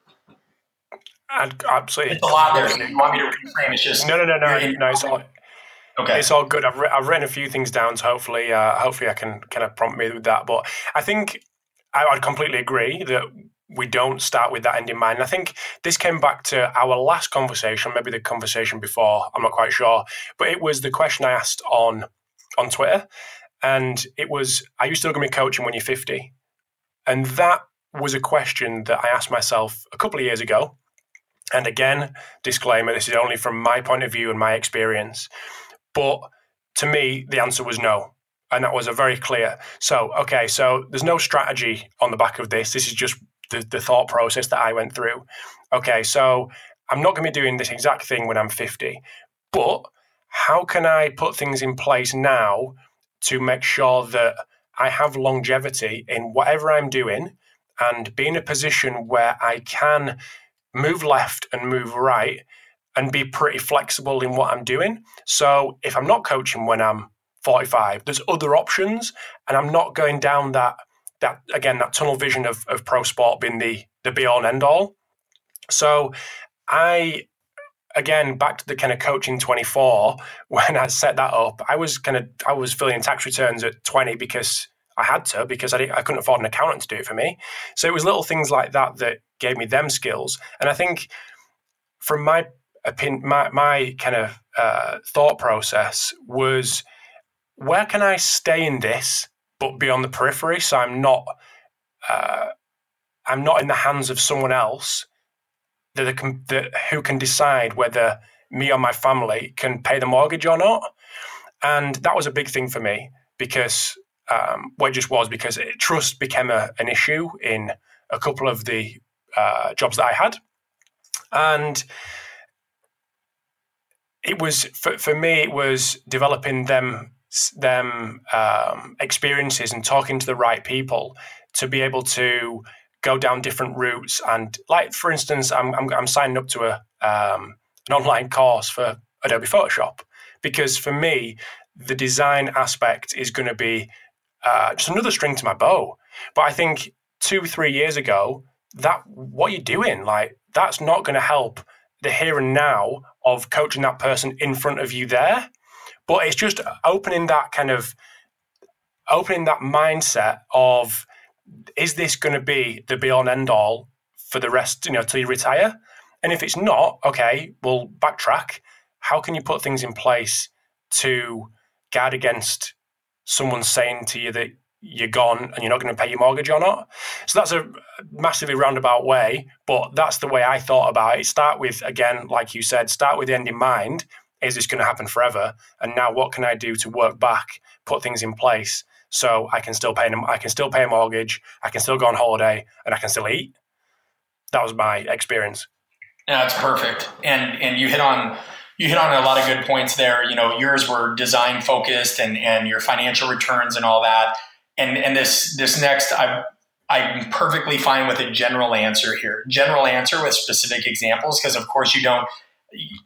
[SPEAKER 1] Absolutely,
[SPEAKER 2] it's a lot there. you want me to reframe? It's just
[SPEAKER 1] no, no, no, no. no it's all, okay. It's all good. I've, re- I've written a few things down, so hopefully, uh, hopefully, I can kind of prompt me with that. But I think I would completely agree that we don't start with that end in mind. And I think this came back to our last conversation, maybe the conversation before, I'm not quite sure, but it was the question I asked on on Twitter. And it was, are you still going to be coaching when you're 50? And that was a question that I asked myself a couple of years ago. And again, disclaimer, this is only from my point of view and my experience. But to me, the answer was no. And that was a very clear. So, okay, so there's no strategy on the back of this. This is just the, the thought process that I went through. Okay, so I'm not going to be doing this exact thing when I'm 50, but how can I put things in place now to make sure that I have longevity in whatever I'm doing and be in a position where I can move left and move right and be pretty flexible in what I'm doing. So if I'm not coaching when I'm 45, there's other options and I'm not going down that that again that tunnel vision of, of pro sport being the the be all and end all. So I again back to the kind of coaching 24 when I set that up, I was kind of I was filling tax returns at 20 because I had to because I, I couldn't afford an accountant to do it for me. So it was little things like that that gave me them skills. And I think from my opinion, my, my kind of uh, thought process was where can I stay in this but be on the periphery. So I'm not uh, I'm not in the hands of someone else that, can, that who can decide whether me or my family can pay the mortgage or not. And that was a big thing for me because um, well, it just was because it, trust became a, an issue in a couple of the uh, jobs that I had, and it was for, for me it was developing them them um, experiences and talking to the right people to be able to go down different routes. And like, for instance, I'm, I'm, I'm signing up to a, um, an online course for Adobe Photoshop because for me, the design aspect is going to be uh, just another string to my bow. But I think two, three years ago, that what you're doing, like that's not going to help the here and now of coaching that person in front of you there. But it's just opening that kind of opening that mindset of is this going to be the be all and end all for the rest, you know, till you retire? And if it's not, okay, well, backtrack. How can you put things in place to guard against someone saying to you that you're gone and you're not going to pay your mortgage or not? So that's a massively roundabout way, but that's the way I thought about it. Start with, again, like you said, start with the end in mind. Is this going to happen forever? And now what can I do to work back, put things in place so I can still pay them. I can still pay a mortgage. I can still go on holiday, and I can still eat. That was my experience.
[SPEAKER 2] That's perfect. And and you hit on you hit on a lot of good points there. You know, yours were design focused and and your financial returns and all that. And and this this next I I'm perfectly fine with a general answer here. General answer with specific examples because of course you don't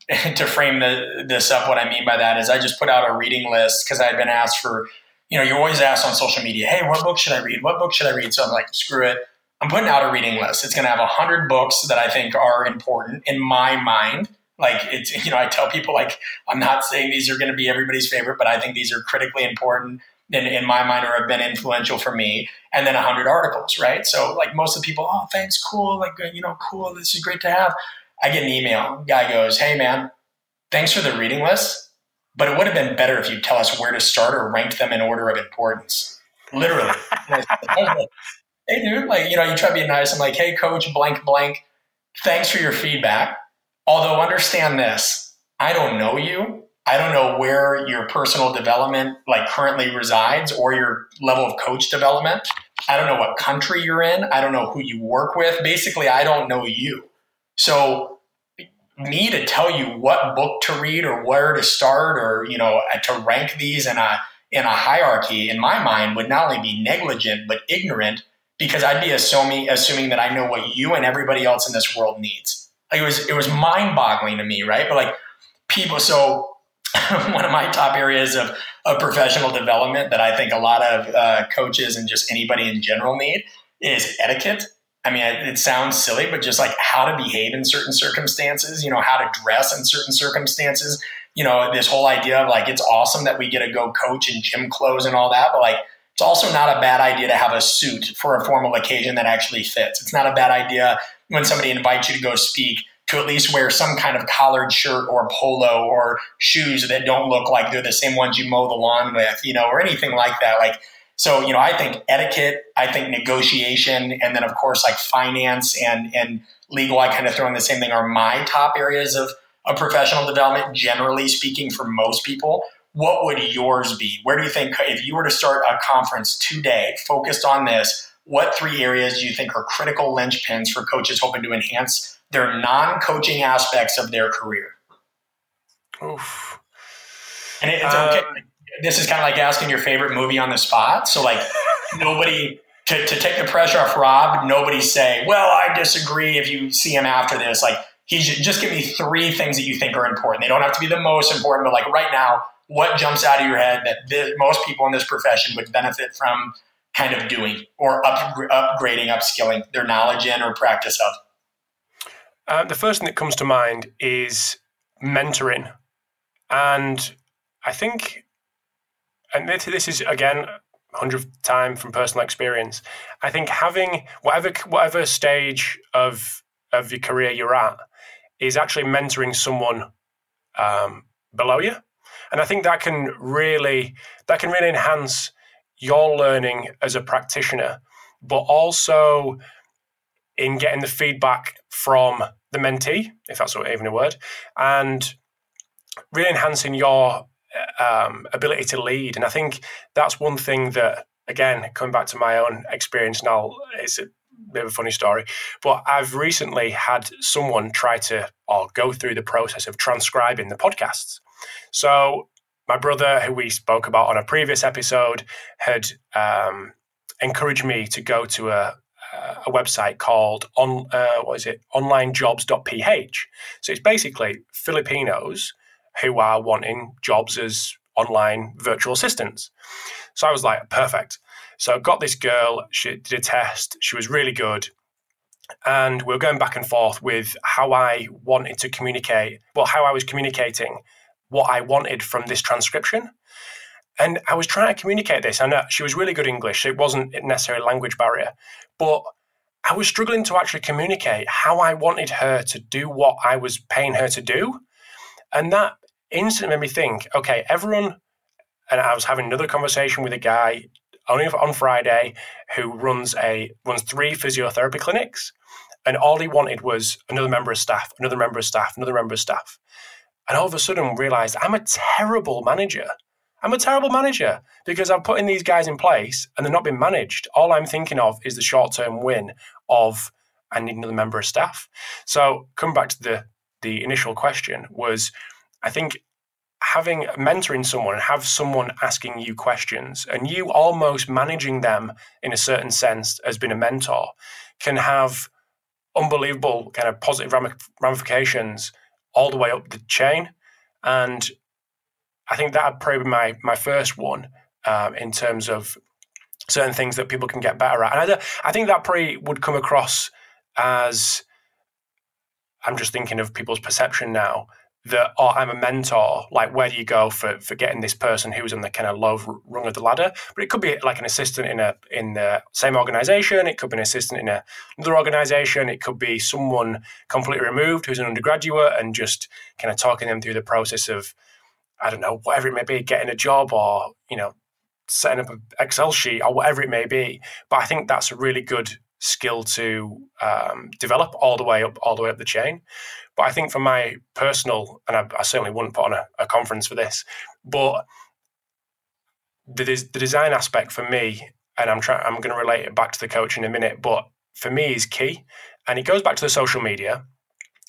[SPEAKER 2] to frame the, this up what I mean by that is I just put out a reading list because I had been asked for you know, you're always asked on social media, hey, what book should I read? What book should I read? So I'm like, screw it. I'm putting out a reading list. It's going to have 100 books that I think are important in my mind. Like, it's, you know, I tell people, like, I'm not saying these are going to be everybody's favorite, but I think these are critically important in, in my mind or have been influential for me. And then 100 articles, right? So, like, most of the people, oh, thanks, cool. Like, you know, cool. This is great to have. I get an email. Guy goes, hey, man, thanks for the reading list but it would have been better if you tell us where to start or rank them in order of importance. Literally. Oh, hey, dude, like, you know, you try to be nice. I'm like, hey, coach, blank, blank, thanks for your feedback. Although, understand this I don't know you. I don't know where your personal development like currently resides or your level of coach development. I don't know what country you're in. I don't know who you work with. Basically, I don't know you. So me to tell you what book to read or where to start or you know to rank these in a in a hierarchy in my mind would not only be negligent but ignorant because I'd be assuming assuming that I know what you and everybody else in this world needs. Like it was it was mind boggling to me, right? But like people, so one of my top areas of of professional development that I think a lot of uh, coaches and just anybody in general need is etiquette I mean, it sounds silly, but just like how to behave in certain circumstances, you know, how to dress in certain circumstances, you know, this whole idea of like, it's awesome that we get to go coach in gym clothes and all that, but like, it's also not a bad idea to have a suit for a formal occasion that actually fits. It's not a bad idea when somebody invites you to go speak to at least wear some kind of collared shirt or polo or shoes that don't look like they're the same ones you mow the lawn with, you know, or anything like that. Like, so, you know, I think etiquette, I think negotiation, and then of course like finance and and legal, I kind of throw in the same thing are my top areas of, of professional development, generally speaking, for most people. What would yours be? Where do you think if you were to start a conference today focused on this, what three areas do you think are critical linchpins for coaches hoping to enhance their non-coaching aspects of their career? Oof. And it's okay. Um, this is kind of like asking your favorite movie on the spot. So like nobody to, to take the pressure off Rob, nobody say, well, I disagree if you see him after this. Like he just give me three things that you think are important. They don't have to be the most important, but like right now, what jumps out of your head that this, most people in this profession would benefit from kind of doing or up, upgrading, upskilling their knowledge in or practice of?
[SPEAKER 1] Uh, the first thing that comes to mind is mentoring. And I think and this is again hundredth time from personal experience. I think having whatever whatever stage of of your career you're at is actually mentoring someone um, below you, and I think that can really that can really enhance your learning as a practitioner, but also in getting the feedback from the mentee, if that's even a word, and really enhancing your um, ability to lead. And I think that's one thing that, again, coming back to my own experience now, it's a bit of a funny story, but I've recently had someone try to or go through the process of transcribing the podcasts. So my brother, who we spoke about on a previous episode, had um, encouraged me to go to a, a website called on uh, what is it onlinejobs.ph. So it's basically Filipinos who are wanting jobs as online virtual assistants. So I was like, perfect. So I got this girl. She did a test. She was really good. And we were going back and forth with how I wanted to communicate, well, how I was communicating what I wanted from this transcription. And I was trying to communicate this. Know she was really good English. it wasn't necessarily a language barrier, but I was struggling to actually communicate how I wanted her to do what I was paying her to do. And that instantly made me think, okay, everyone, and I was having another conversation with a guy only on Friday who runs a runs three physiotherapy clinics, and all he wanted was another member of staff, another member of staff, another member of staff, and all of a sudden realized I'm a terrible manager. I'm a terrible manager because I'm putting these guys in place and they're not being managed. All I'm thinking of is the short term win of I need another member of staff. So come back to the the initial question was I think having mentoring someone and have someone asking you questions and you almost managing them in a certain sense as being a mentor can have unbelievable kind of positive ramifications all the way up the chain. And i think that would probably be my, my first one um, in terms of certain things that people can get better at. And I, I think that probably would come across as i'm just thinking of people's perception now that oh, I'm a mentor. Like, where do you go for for getting this person who's on the kind of low rung of the ladder? But it could be like an assistant in a in the same organization. It could be an assistant in a, another organization. It could be someone completely removed who's an undergraduate and just kind of talking them through the process of I don't know whatever it may be, getting a job or you know setting up an Excel sheet or whatever it may be. But I think that's a really good skill to um, develop all the way up all the way up the chain. But I think for my personal, and I, I certainly wouldn't put on a, a, conference for this, but the, the design aspect for me, and I'm trying, I'm going to relate it back to the coach in a minute, but for me is key, and it goes back to the social media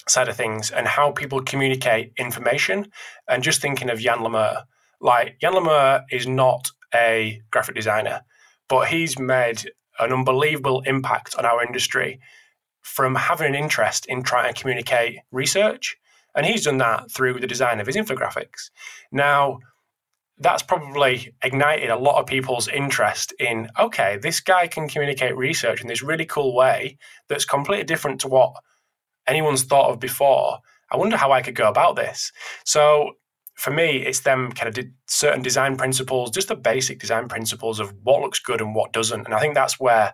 [SPEAKER 1] side of things and how people communicate information. And just thinking of Yann Le Meur, like Yann Le Meur is not a graphic designer, but he's made an unbelievable impact on our industry from having an interest in trying to communicate research. And he's done that through the design of his infographics. Now, that's probably ignited a lot of people's interest in okay, this guy can communicate research in this really cool way that's completely different to what anyone's thought of before. I wonder how I could go about this. So, for me, it's them kind of certain design principles, just the basic design principles of what looks good and what doesn't. And I think that's where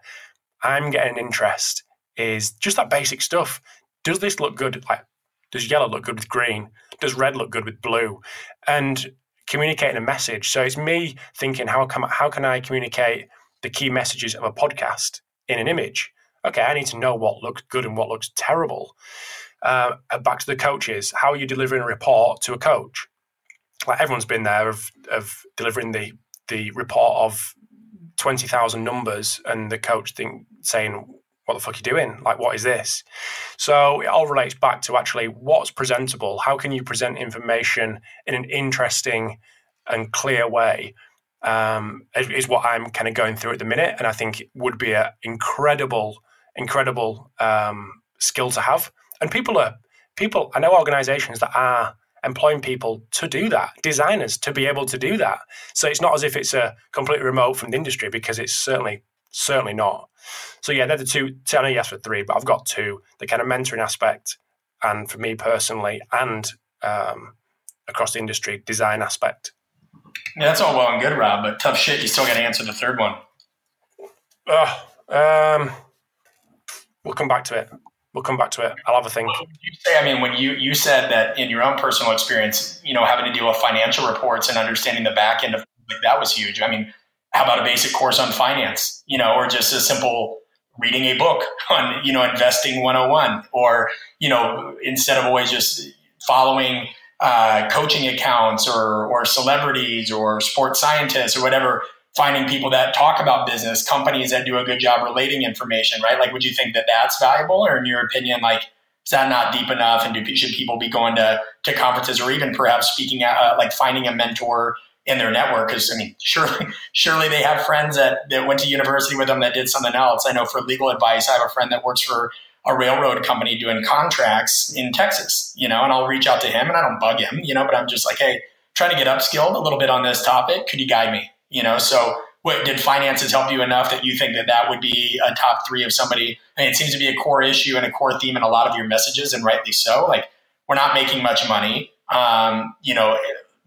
[SPEAKER 1] I'm getting interest is just that basic stuff. Does this look good? Like, does yellow look good with green? Does red look good with blue? And communicating a message. So it's me thinking, how can how can I communicate the key messages of a podcast in an image? Okay, I need to know what looks good and what looks terrible. Uh, back to the coaches. How are you delivering a report to a coach? like everyone's been there of of delivering the the report of twenty thousand numbers, and the coach think saying, "What the fuck are you doing? Like, what is this?" So it all relates back to actually what's presentable. How can you present information in an interesting and clear way? Um, is what I'm kind of going through at the minute, and I think it would be an incredible, incredible um, skill to have. And people are people. I know organisations that are employing people to do that, designers to be able to do that. So it's not as if it's a completely remote from the industry because it's certainly certainly not. So yeah, they're the two. I know you asked for three, but I've got two: the kind of mentoring aspect, and for me personally, and um, across the industry, design aspect.
[SPEAKER 2] Yeah, that's all well and good, Rob, but tough shit. You still got to answer the third one.
[SPEAKER 1] Uh, um, we'll come back to it we'll come back to it. I'll have a think.
[SPEAKER 2] you say, I mean, when you you said that in your own personal experience, you know, having to deal with financial reports and understanding the back end of like that was huge. I mean, how about a basic course on finance, you know, or just a simple reading a book on, you know, investing 101 or, you know, instead of always just following uh, coaching accounts or, or celebrities or sports scientists or whatever, finding people that talk about business, companies that do a good job relating information, right? Like, would you think that that's valuable, or in your opinion, like is that not deep enough? And do, should people be going to, to conferences or even perhaps speaking at, uh, like finding a mentor in their network? Because I mean, surely, surely they have friends that, that went to university with them that did something else. I know for legal advice, I have a friend that works for a railroad company doing contracts in Texas, you know, and I'll reach out to him and I don't bug him, you know, but I'm just like, hey, trying to get upskilled a little bit on this topic. Could you guide me? You know, so what did finances help you enough that you think that that would be a top three of somebody? I mean, it seems to be a core issue and a core theme in a lot of your messages, and rightly so. Like, we're not making much money. Um, you know,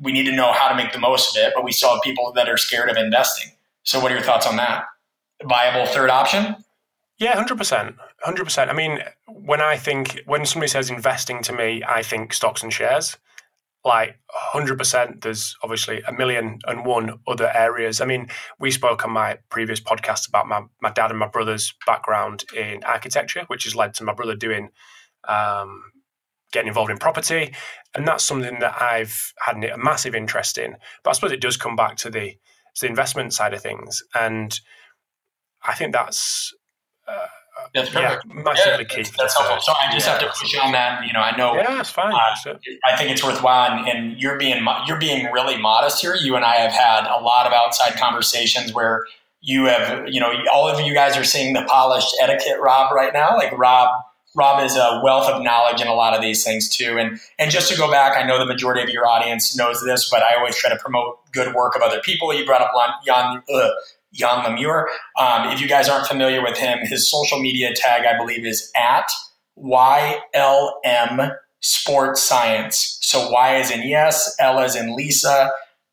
[SPEAKER 2] we need to know how to make the most of it, but we still have people that are scared of investing. So, what are your thoughts on that? Viable third option?
[SPEAKER 1] Yeah, hundred percent, hundred percent. I mean, when I think when somebody says investing to me, I think stocks and shares. Like hundred percent. There's obviously a million and one other areas. I mean, we spoke on my previous podcast about my my dad and my brother's background in architecture, which has led to my brother doing um, getting involved in property, and that's something that I've had a massive interest in. But I suppose it does come back to the to the investment side of things, and I think that's uh,
[SPEAKER 2] that's perfect.
[SPEAKER 1] Yeah, massively
[SPEAKER 2] yeah,
[SPEAKER 1] key.
[SPEAKER 2] That's, that's helpful. So I just yeah, have to push on that. You know, I know.
[SPEAKER 1] Yeah, it's fine. Uh,
[SPEAKER 2] I think it's worthwhile, and, and, you're being you're being really modest here. You and I have had a lot of outside conversations where you have, you know, all of you guys are seeing the polished etiquette, Rob, right now. Like Rob, Rob is a wealth of knowledge in a lot of these things too. And and just to go back, I know the majority of your audience knows this, but I always try to promote good work of other people. You brought up Yann, uh, Yann Le Meur. Um, if you guys aren't familiar with him, his social media tag, I believe, is at YLM Sports Science. So Y is in yes, L is in Lisa,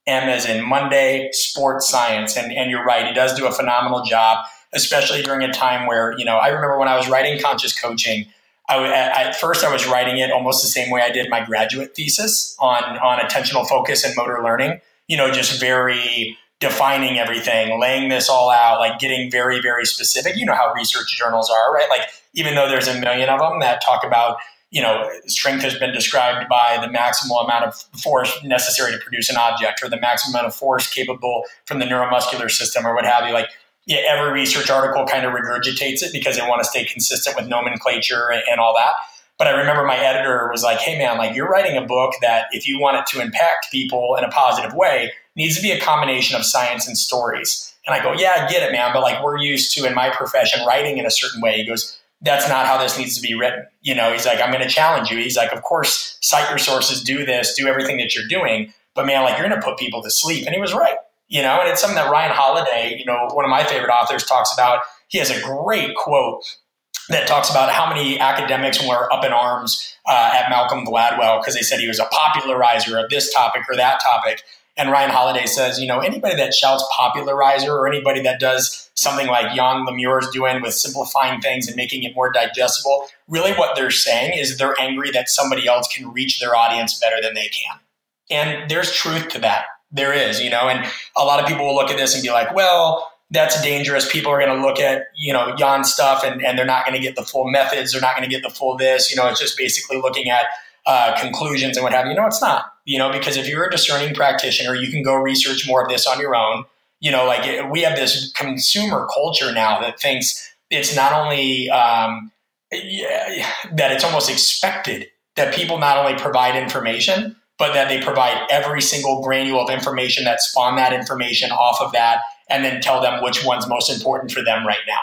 [SPEAKER 2] M is in Monday, Sports Science. And, and you're right, he does do a phenomenal job, especially during a time where, you know, I remember when I was writing Conscious Coaching, I, at first I was writing it almost the same way I did my graduate thesis on, on attentional focus and motor learning, you know, just very defining everything, laying this all out, like getting very, very specific. You know how research journals are, right? Like, even though there's a million of them that talk about, you know, strength has been described by the maximal amount of force necessary to produce an object or the maximum amount of force capable from the neuromuscular system or what have you. Like, yeah, every research article kind of regurgitates it because they want to stay consistent with nomenclature and, and all that. But I remember my editor was like, hey, man, like, you're writing a book that if you want it to impact people in a positive way, needs to be a combination of science and stories. And I go, yeah, I get it, man. But like we're used to in my profession writing in a certain way. He goes, that's not how this needs to be written. You know, he's like, I'm going to challenge you. He's like, of course, cite your sources, do this, do everything that you're doing. But man, like you're going to put people to sleep. And he was right. You know, and it's something that Ryan Holiday, you know, one of my favorite authors talks about. He has a great quote that talks about how many academics were up in arms uh, at Malcolm Gladwell because they said he was a popularizer of this topic or that topic. And Ryan Holiday says, you know, anybody that shouts popularizer or anybody that does something like Yann Le Meur is doing with simplifying things and making it more digestible, really what they're saying is they're angry that somebody else can reach their audience better than they can. And there's truth to that. There is, you know, and a lot of people will look at this and be like, well, that's dangerous. People are going to look at, you know, Yann stuff and, and they're not going to get the full methods. They're not going to get the full this. You know, it's just basically looking at uh, conclusions and what have you. No, it's not. You know, because if you're a discerning practitioner, you can go research more of this on your own. You know, like we have this consumer culture now that thinks it's not only um, yeah, that it's almost expected that people not only provide information, but that they provide every single granule of information that spawn that information off of that and then tell them which one's most important for them right now.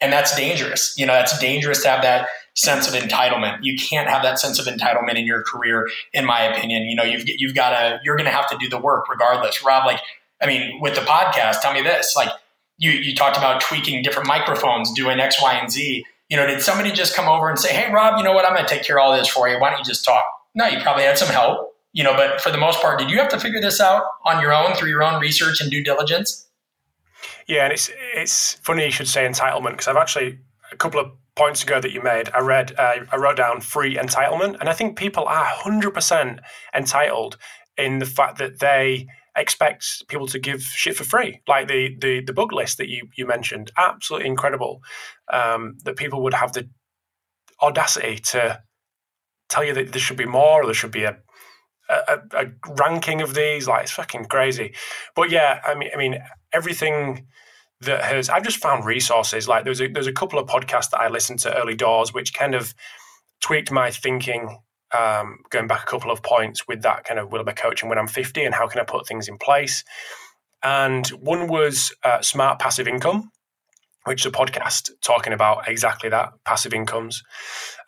[SPEAKER 2] And that's dangerous. You know, that's dangerous to have that sense of entitlement. You can't have that sense of entitlement in your career, in my opinion. You know, you've you've got to you're going to have to do the work regardless. Rob, like, I mean, with the podcast, tell me this: like, you you talked about tweaking different microphones, doing X, Y, and Z. You know, did somebody just come over and say, "Hey, Rob, you know what? I'm going to take care of all this for you. Why don't you just talk?" No, you probably had some help. You know, but for the most part, did you have to figure this out on your own through your own research and due diligence?
[SPEAKER 1] Yeah, and it's it's funny you should say entitlement because I've actually a couple of points ago that you made, I read, uh, I wrote down free entitlement, and I think people are hundred percent entitled in the fact that they expect people to give shit for free, like the the the book list that you you mentioned. Absolutely incredible um, that people would have the audacity to tell you that there should be more, or there should be a a, a ranking of these. Like it's fucking crazy. But yeah, I mean, I mean everything that has I've just found resources like there's a there's a couple of podcasts that I listened to early doors which kind of tweaked my thinking um, going back a couple of points with that kind of will I be coaching when I'm 50 and how can I put things in place. And one was uh, smart passive income, which is a podcast talking about exactly that passive incomes.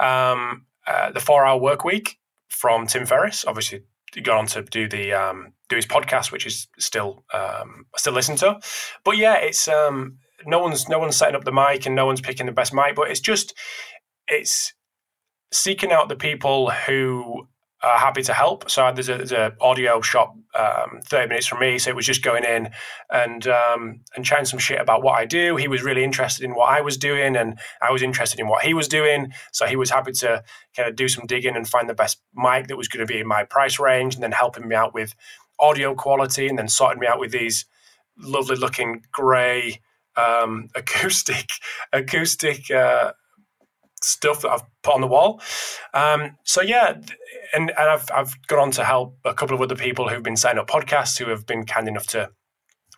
[SPEAKER 1] Um, uh, the four hour work week from Tim Ferriss, obviously gone on to do the um, do his podcast, which is still um, still listen to. But yeah, it's um, no one's no one's setting up the mic and no one's picking the best mic, but it's just it's seeking out the people who are happy to help. So there's a, there's a audio shop um, 30 minutes from me. So it was just going in and um, and chatting some shit about what I do. He was really interested in what I was doing, and I was interested in what he was doing. So he was happy to kind of do some digging and find the best mic that was going to be in my price range, and then helping me out with audio quality, and then sorting me out with these lovely looking grey um, acoustic acoustic. Uh, stuff that I've put on the wall. Um, so yeah, and, and I've I've gone on to help a couple of other people who've been setting up podcasts who have been kind enough to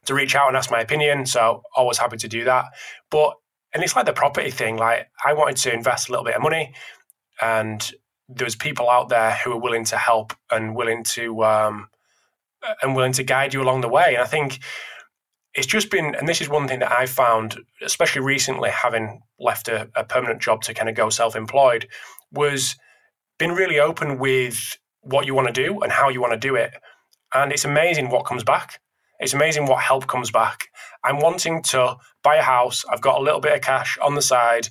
[SPEAKER 1] to reach out and ask my opinion. So always happy to do that. But and it's like the property thing. Like I wanted to invest a little bit of money, and there's people out there who are willing to help and willing to um, and willing to guide you along the way. And I think it's just been, and this is one thing that I found, especially recently, having left a, a permanent job to kind of go self employed, was been really open with what you want to do and how you want to do it. And it's amazing what comes back. It's amazing what help comes back. I'm wanting to buy a house. I've got a little bit of cash on the side.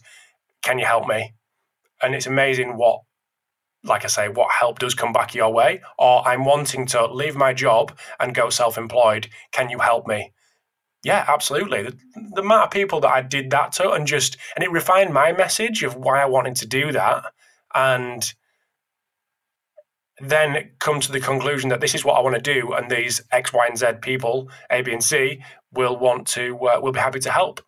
[SPEAKER 1] Can you help me? And it's amazing what, like I say, what help does come back your way. Or I'm wanting to leave my job and go self employed. Can you help me? Yeah, absolutely. The, the, amount of people that I did that to, and just, and it refined my message of why I wanted to do that, and then come to the conclusion that this is what I want to do, and these X, Y, and Z people, A, B, and C, will want to, uh, will be happy to help.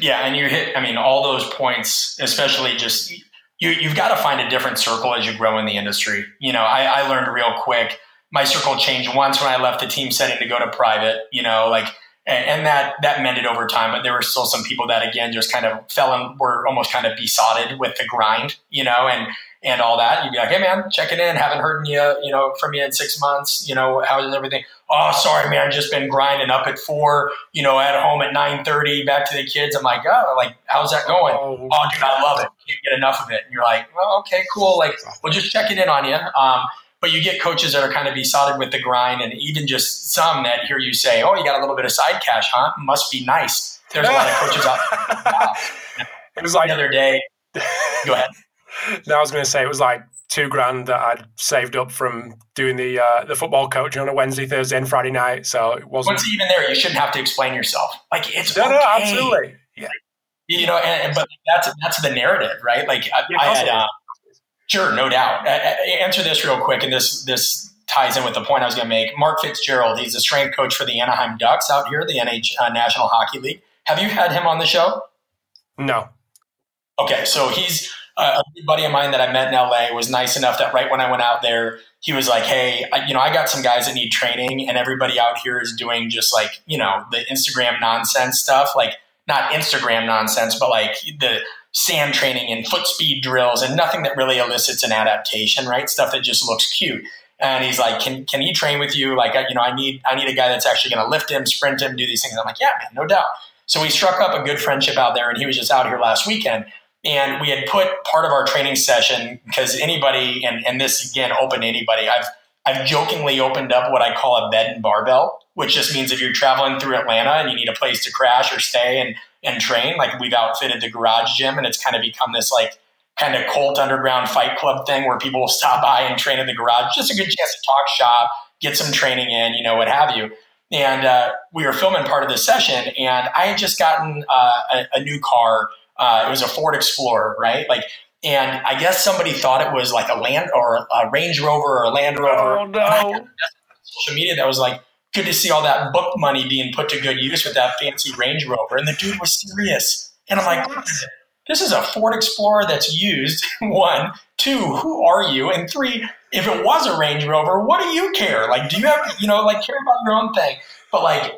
[SPEAKER 2] Yeah, and you hit, I mean, all those points, especially just you, you've got to find a different circle as you grow in the industry. You know, I, I learned real quick my circle changed once when I left the team setting to go to private, you know, like, and, and, that, that mended over time, but there were still some people that again, just kind of fell and were almost kind of besotted with the grind, you know, and, and all that. You'd be like, Hey man, checking in. Haven't heard you, you know, from you in six months, you know, how's everything? Oh, sorry, man. Just been grinding up at four, you know, at home at 9 30, back to the kids. I'm like, oh, like, how's that going? Oh, oh dude, I love it. Can't get enough of it. And you're like, well, okay, cool. Like, we'll just checking in on you. Um, but you get coaches that are kind of besotted with the grind, and even just some that hear you say, "Oh, you got a little bit of side cash, huh? Must be nice." There's a lot of coaches out. There. It was like the other day. Go ahead.
[SPEAKER 1] No, I was going to say it was like two grand that I'd saved up from doing the uh, the football coaching on a Wednesday, Thursday, and Friday night. So it wasn't.
[SPEAKER 2] Once even there, you shouldn't have to explain yourself. Like it's
[SPEAKER 1] no,
[SPEAKER 2] okay.
[SPEAKER 1] no, absolutely, yeah.
[SPEAKER 2] You know, and, but that's that's the narrative, right? Like I, I had. Uh, Sure, no doubt. answer this real quick, and this this ties in with the point I was going to make. Mark Fitzgerald, he's a strength coach for the Anaheim Ducks out here, the NH uh, National Hockey League. Have you had him on the show?
[SPEAKER 1] No.
[SPEAKER 2] Okay, so he's uh, a buddy of mine that I met in LA. Was nice enough that right when I went out there, he was like, "Hey, I, you know, I got some guys that need training, and everybody out here is doing just like you know the Instagram nonsense stuff, like not Instagram nonsense, but like the sand training and foot speed drills and nothing that really elicits an adaptation, right? Stuff that just looks cute. And he's like, "Can can he train with you? Like, you know, I need I need a guy that's actually going to lift him, sprint him, do these things." I'm like, "Yeah, man, no doubt." So we struck up a good friendship out there, and he was just out here last weekend. And we had put part of our training session because anybody, and, and this again, open to anybody. I've I've jokingly opened up what I call a bed and barbell, which just means if you're traveling through Atlanta and you need a place to crash or stay and and train. Like we've outfitted the garage gym, and it's kind of become this like kind of cult underground fight club thing where people will stop by and train in the garage. Just a good chance to talk shop, get some training in, you know, what have you. And uh, we were filming part of this session, and I had just gotten uh, a, a, new car. Uh, it was a Ford Explorer, right? Like, and I guess somebody thought it was like a Land or a Range Rover or a Land Rover.
[SPEAKER 1] Oh no!
[SPEAKER 2] Social media that was like, good to see all that book money being put to good use with that fancy Range Rover. And the dude was serious. And I'm like, this is a Ford Explorer that's used. One, two, who are you? And three, if it was a Range Rover, what do you care? Like, do you have, you know, like care about your own thing? But like,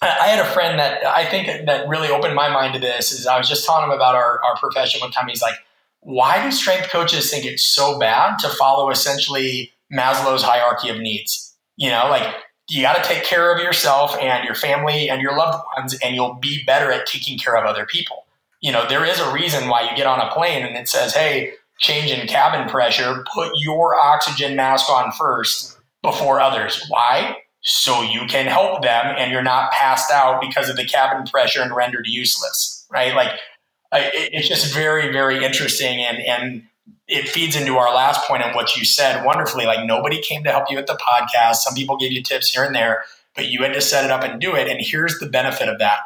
[SPEAKER 2] I had a friend that I think that really opened my mind to this. Is I was just telling him about our, our profession one time. He's like, why do strength coaches think it's so bad to follow essentially Maslow's hierarchy of needs? You know, like you got to take care of yourself and your family and your loved ones, and you'll be better at taking care of other people. You know, there is a reason why you get on a plane and it says, hey, change in cabin pressure, put your oxygen mask on first before others. Why? So you can help them and you're not passed out because of the cabin pressure and rendered useless, right? Like, it's just very, very interesting. And, and it feeds into our last point and what you said wonderfully. Like nobody came to help you at the podcast. Some people gave you tips here and there, but you had to set it up and do it. And here's the benefit of that.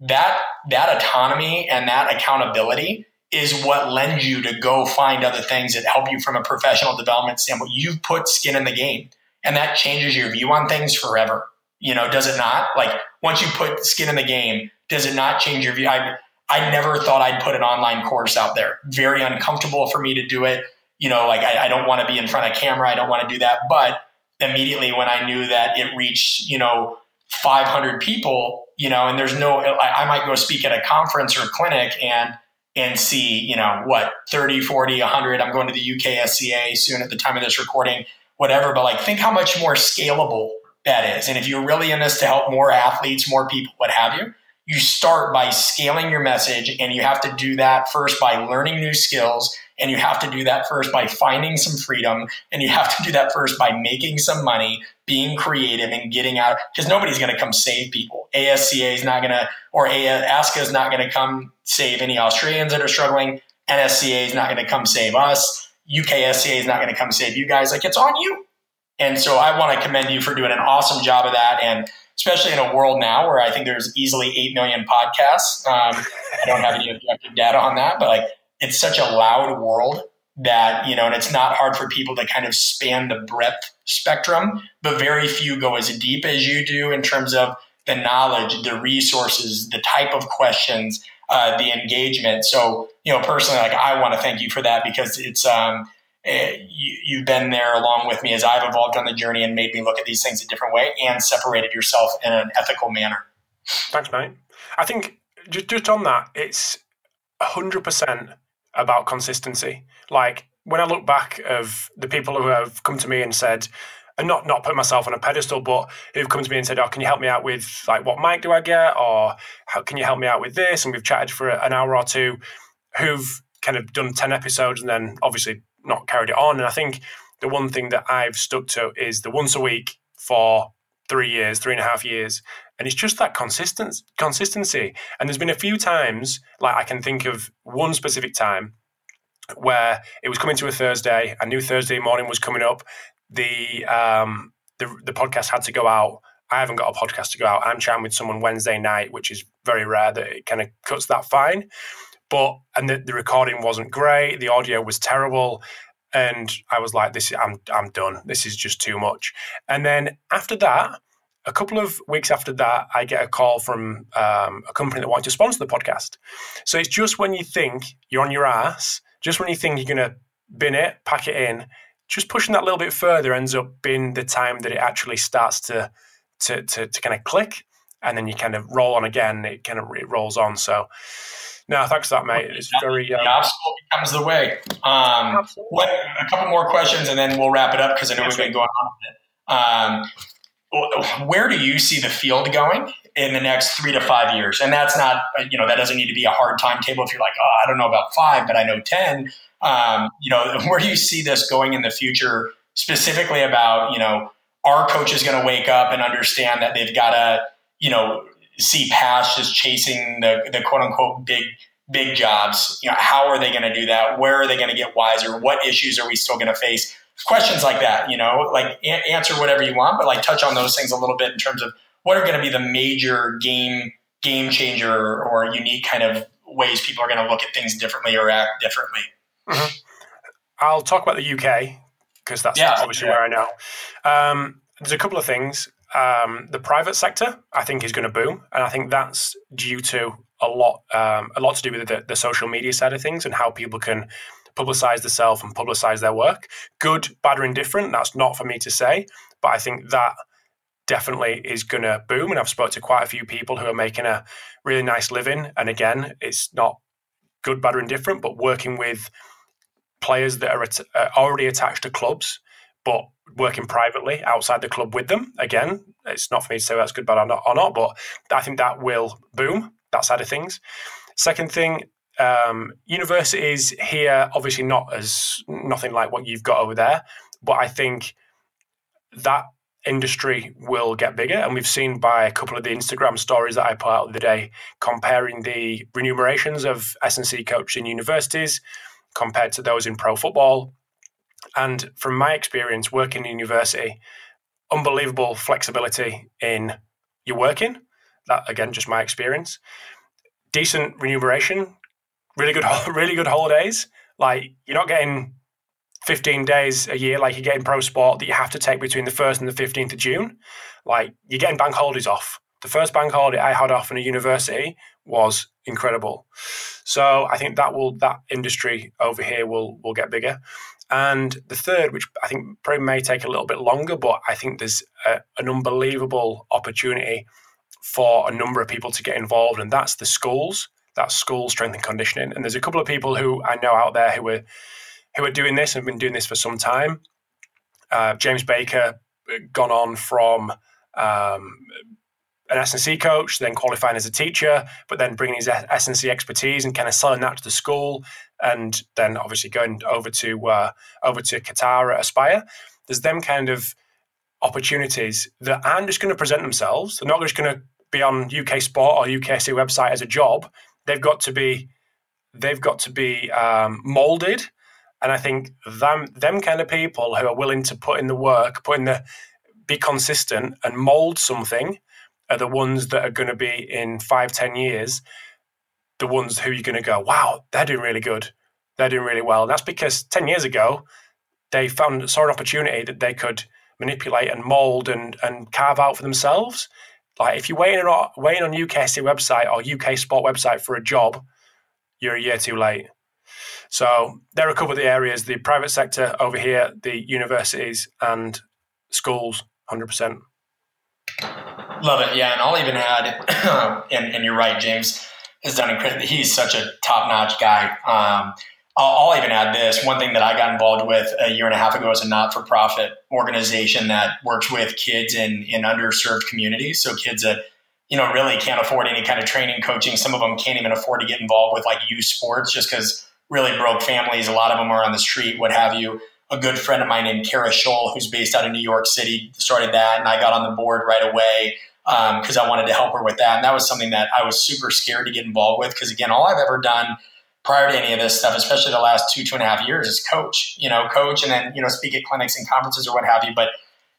[SPEAKER 2] That that autonomy and that accountability is what lends you to go find other things that help you from a professional development standpoint. You've put skin in the game, and that changes your view on things forever. You know, does it not? Like once you put skin in the game, does it not change your view? I, I never thought I'd put an online course out there. Very uncomfortable for me to do it. You know, like I, I don't want to be in front of camera. I don't want to do that. But immediately when I knew that it reached, you know, 500 people, you know, and there's no, I, I might go speak at a conference or a clinic and, and see, you know, what, 30, 40, 100. I'm going to the UK SCA soon at the time of this recording, whatever. But like, think how much more scalable that is. And if you're really in this to help more athletes, more people, what have you, you start by scaling your message and you have to do that first by learning new skills and you have to do that first by finding some freedom and you have to do that first by making some money being creative and getting out because nobody's going to come save people. Asca is not going to or ASCA is not going to come save any australians that are struggling. Nsca is not going to come save us. UKSCA is not going to come save you guys. Like it's on you and so i want to commend you for doing an awesome job of that and especially in a world now where I think there's easily 8 million podcasts. Um, I don't have any objective data on that, but like it's such a loud world that, you know, and it's not hard for people to kind of span the breadth spectrum, but very few go as deep as you do in terms of the knowledge, the resources, the type of questions, uh, the engagement. So, you know, personally, like I want to thank you for that because it's, um, You, have been there along with me as I've evolved on the journey and made me look at these things a different way and separated yourself in an ethical manner.
[SPEAKER 1] Thanks, mate. I think just, just on that, it's 100% about consistency. Like when I look back of the people who have come to me and said, and not not put myself on a pedestal, but who've come to me and said, "Oh, can you help me out with like what mic do I get, or how can you help me out with this?" And we've chatted for an hour or two. Who've kind of done ten episodes and then obviously not carried it on. And I think the one thing that I've stuck to is the once a week for three years, three and a half years. And it's just that consistent consistency. And there's been a few times, like I can think of one specific time where it was coming to a Thursday. I knew Thursday morning was coming up. The um, the, the podcast had to go out. I haven't got a podcast to go out. I'm chatting with someone Wednesday night, which is very rare that it kind of cuts that fine. But and the, the recording wasn't great. The audio was terrible and I was like, "This, I'm, I'm done. This is just too much." And then after that, a couple of weeks after that, I get a call from um, a company that wants to sponsor the podcast. So it's just when you think you're on your ass, just when you think you're going to bin it, pack it in, just pushing that little bit further ends up being the time that it actually starts to to to, to kind of click, and then you kind of roll on again. It kind of it rolls on. So no, thanks for that, mate. It's very um,
[SPEAKER 2] the obstacle becomes the way. Um, what, a couple more questions, and then we'll wrap it up because I know we've been going on. Um, where do you see the field going in the next three to five years? And that's not, you know, that doesn't need to be a hard timetable. If you're like, oh, I don't know about five, but I know ten. Um, you know, where do you see this going in the future? Specifically about, you know, our coach is going to wake up and understand that they've got to, you know, see past just chasing the, the quote unquote big big jobs. You know, how are they going to do that? Where are they going to get wiser? What issues are we still going to face? Questions like that, you know, like a- answer whatever you want, but like touch on those things a little bit in terms of what are going to be the major game game changer or unique kind of ways people are going to look at things differently or act differently.
[SPEAKER 1] Mm-hmm. I'll talk about the UK because that's yeah, obviously yeah. where I know. Um, there's a couple of things um, the private sector, I think, is going to boom, and I think that's due to a lot, um, a lot to do with the, the, social media side of things and how people can publicize themselves and publicize their work. Good, bad, or indifferent. That's not for me to say, but I think that definitely is going to boom. And I've spoke to quite a few people who are making a really nice living. And again, it's not good, bad, or indifferent, but working with players that are at, uh, already attached to clubs, but working privately outside the club with them. Again, it's not for me to say that's good, bad, or not, or not but I think that will boom that side of things. Second thing, um, universities here, obviously not as nothing like what you've got over there, but I think that industry will get bigger. And we've seen by a couple of the Instagram stories that I put out the day comparing the remunerations of S&C coaches in universities compared to those in pro football. And from my experience working in university, unbelievable flexibility in your working. That again, just my experience. Decent remuneration, really good, really good holidays. Like you're not getting 15 days a year like you get in pro sport that you have to take between the 1st and the 15th of June. Like you're getting bank holidays off. The first bank holiday I had off in a university was incredible. So I think that will that industry over here will will get bigger. And the third, which I think probably may take a little bit longer, but I think there's a, an unbelievable opportunity for a number of people to get involved, and that's the schools. That's school strength and conditioning. And there's a couple of people who I know out there who are who are doing this and have been doing this for some time. Uh, James Baker uh, gone on from um, an S&C coach, then qualifying as a teacher, but then bringing his S&C expertise and kind of selling that to the school, and then obviously going over to uh, over to Qatar at Aspire. There's them kind of opportunities that aren't just going to present themselves. They're not just going to be on UK Sport or UKC website as a job. They've got to be they've got to be um, molded and I think them them kind of people who are willing to put in the work, put in the be consistent and mold something are the ones that are going to be in five, ten years, the ones who you're going to go, wow, they're doing really good. They're doing really well. And that's because 10 years ago, they found saw an opportunity that they could manipulate and mold and, and carve out for themselves. Like if you're waiting on, waiting on UKC website or UK Sport website for a job, you're a year too late. So there are a couple of the areas: the private sector over here, the universities and schools, hundred percent.
[SPEAKER 2] Love it, yeah. And I'll even add, and, and, you're right, James has done incredible. He's such a top notch guy. Um, I'll, I'll, even add this one thing that I got involved with a year and a half ago is a not for profit organization that works with kids in in underserved communities. So kids that you know really can't afford any kind of training, coaching. Some of them can't even afford to get involved with like youth sports just because really broke families. A lot of them are on the street, what have you. A good friend of mine named Kara Scholl, who's based out of New York City, started that, and I got on the board right away because um, I wanted to help her with that. And that was something that I was super scared to get involved with because, again, all I've ever done prior to any of this stuff, especially the last two, two and a half years, is coach, you know, coach and then, you know, speak at clinics and conferences or what have you. But,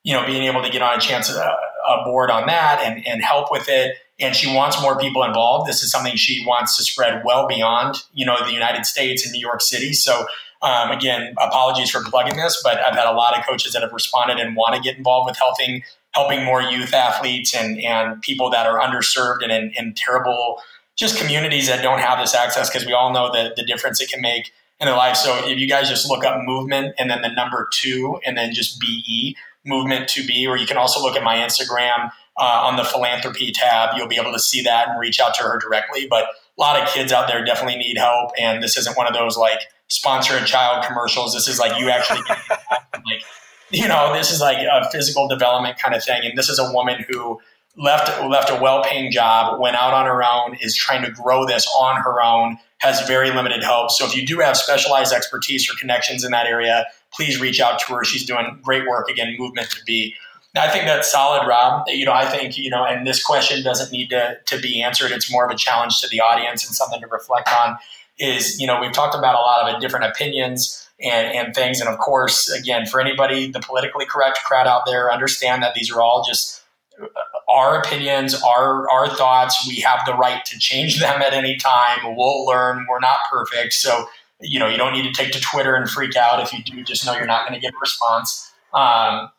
[SPEAKER 2] you know, being able to get on a chance, uh, a board on that and, and help with it and she wants more people involved. This is something she wants to spread well beyond, you know, the United States and New York City. So, um, again, apologies for plugging this, but I've had a lot of coaches that have responded and want to get involved with helping helping more youth athletes and and people that are underserved and in, in terrible just communities that don't have this access because we all know the the difference it can make in their life. So if you guys just look up movement and then the number two and then just BE movement to be, or you can also look at my Instagram uh, on the philanthropy tab. You'll be able to see that and reach out to her directly. But a lot of kids out there definitely need help, and this isn't one of those like sponsor a child commercials. This is like you actually like you know this is like a physical development kind of thing, and this is a woman who left left a well-paying job, went out on her own, is trying to grow this on her own, has very limited help. So if you do have specialized expertise or connections in that area, please reach out to her. She's doing great work. Again, movement to be. I think that's solid, Rob. You know, I think, you know, and this question doesn't need to, to be answered. It's more of a challenge to the audience and something to reflect on is, you know, we've talked about a lot of different opinions and, and things. And of course, again, for anybody, the politically correct crowd out there, understand that these are all just our opinions, our, our thoughts. We have the right to change them at any time. We'll learn. We're not perfect. So, you know, you don't need to take to Twitter and freak out. If you do, just know you're not going to get a response. Um,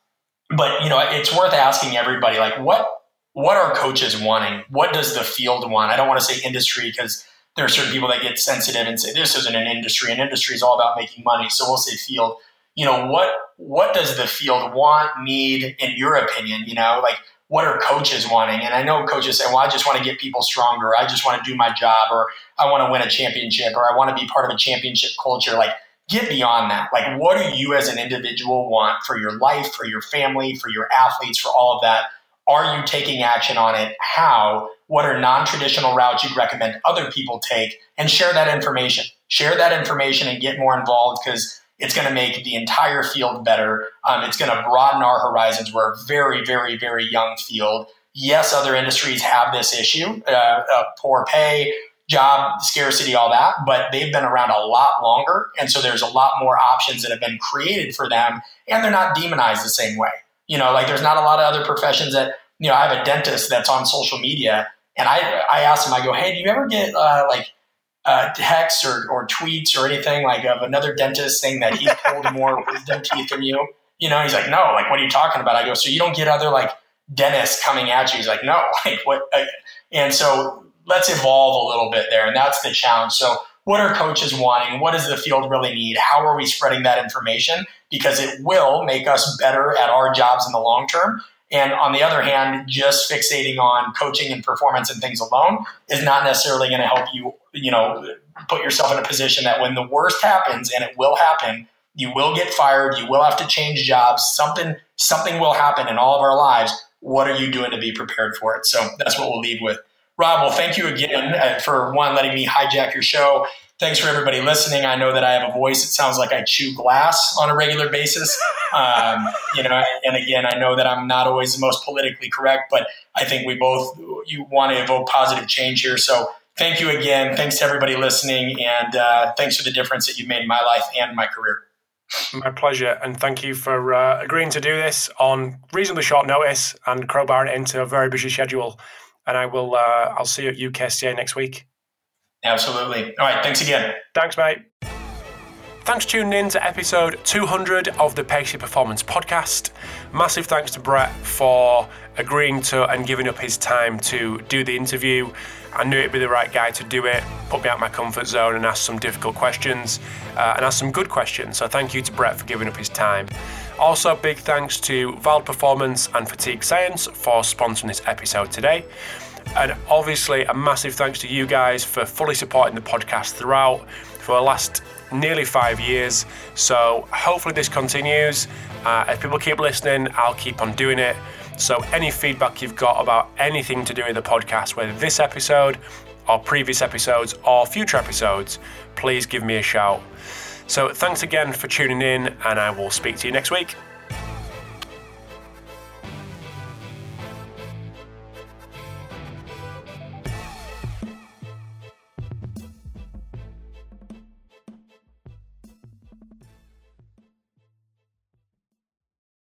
[SPEAKER 2] but you know, it's worth asking everybody like what what are coaches wanting? What does the field want? I don't want to say industry because there are certain people that get sensitive and say this isn't an industry. An industry is all about making money. So we'll say field. You know what what does the field want, need, in your opinion? You know, like what are coaches wanting? And I know coaches say, well, I just want to get people stronger. I just want to do my job, or I want to win a championship, or I want to be part of a championship culture. Like, get beyond that. Like, what do you as an individual want for your life, for your family, for your athletes, for all of that? Are you taking action on it? How? What are non traditional routes you'd recommend other people take? And share that information. Share that information and get more involved because it's going to make the entire field better. Um, it's going to broaden our horizons. We're a very, very, very young field. Yes, other industries have this issue uh, uh, poor pay, job scarcity, all that, but they've been around a lot longer. And so there's a lot more options that have been created for them, and they're not demonized the same way. You know, like there's not a lot of other professions that, you know, I have a dentist that's on social media, and I, I asked him, I go, hey, do you ever get uh, like, uh, texts or, or tweets or anything like of another dentist saying that he pulled more wisdom teeth than you? You know, he's like, no, like, what are you talking about? I go, so you don't get other like dentists coming at you? He's like, no, like what? And so let's evolve a little bit there. And that's the challenge. So what are coaches wanting? What does the field really need? How are we spreading that information? Because it will make us better at our jobs in the long term. And on the other hand, just fixating on coaching and performance and things alone is not necessarily going to help you, you know, put yourself in a position that when the worst happens, and it will happen, you will get fired, you will have to change jobs, something something will happen in all of our lives. What are you doing to be prepared for it? So that's what we'll leave with. Rob, well, thank you again uh, for one letting me hijack your show thanks for everybody listening. I know that I have a voice. It sounds like I chew glass on a regular basis. Um, you know, and again, I know that I'm not always the most politically correct, but I think we both you want to evoke positive change here. So thank you again. Thanks to everybody listening, and uh, thanks for the difference that you've made in my life and my career.
[SPEAKER 1] My pleasure, and thank you for uh, agreeing to do this on reasonably short notice and crowbarring it into a very busy schedule. And I will, uh, I'll see you at UKSCA next week.
[SPEAKER 2] Absolutely. All right. Thanks again.
[SPEAKER 1] Thanks, mate. Thanks for tuning in to episode 200 of the Pacey Performance Podcast. Massive thanks to Brett for agreeing to and giving up his time to do the interview. I knew it'd be the right guy to do it, put me out my comfort zone and ask some difficult questions uh, and ask some good questions. So thank you to Brett for giving up his time. Also, big thanks to Vald Performance and Fatigue Science for sponsoring this episode today. And obviously, a massive thanks to you guys for fully supporting the podcast throughout for the last nearly five years. So hopefully, this continues. Uh, if people keep listening, I'll keep on doing it. So, any feedback you've got about anything to do with the podcast, whether this episode or previous episodes or future episodes, please give me a shout. So, thanks again for tuning in, and I will speak to you next week.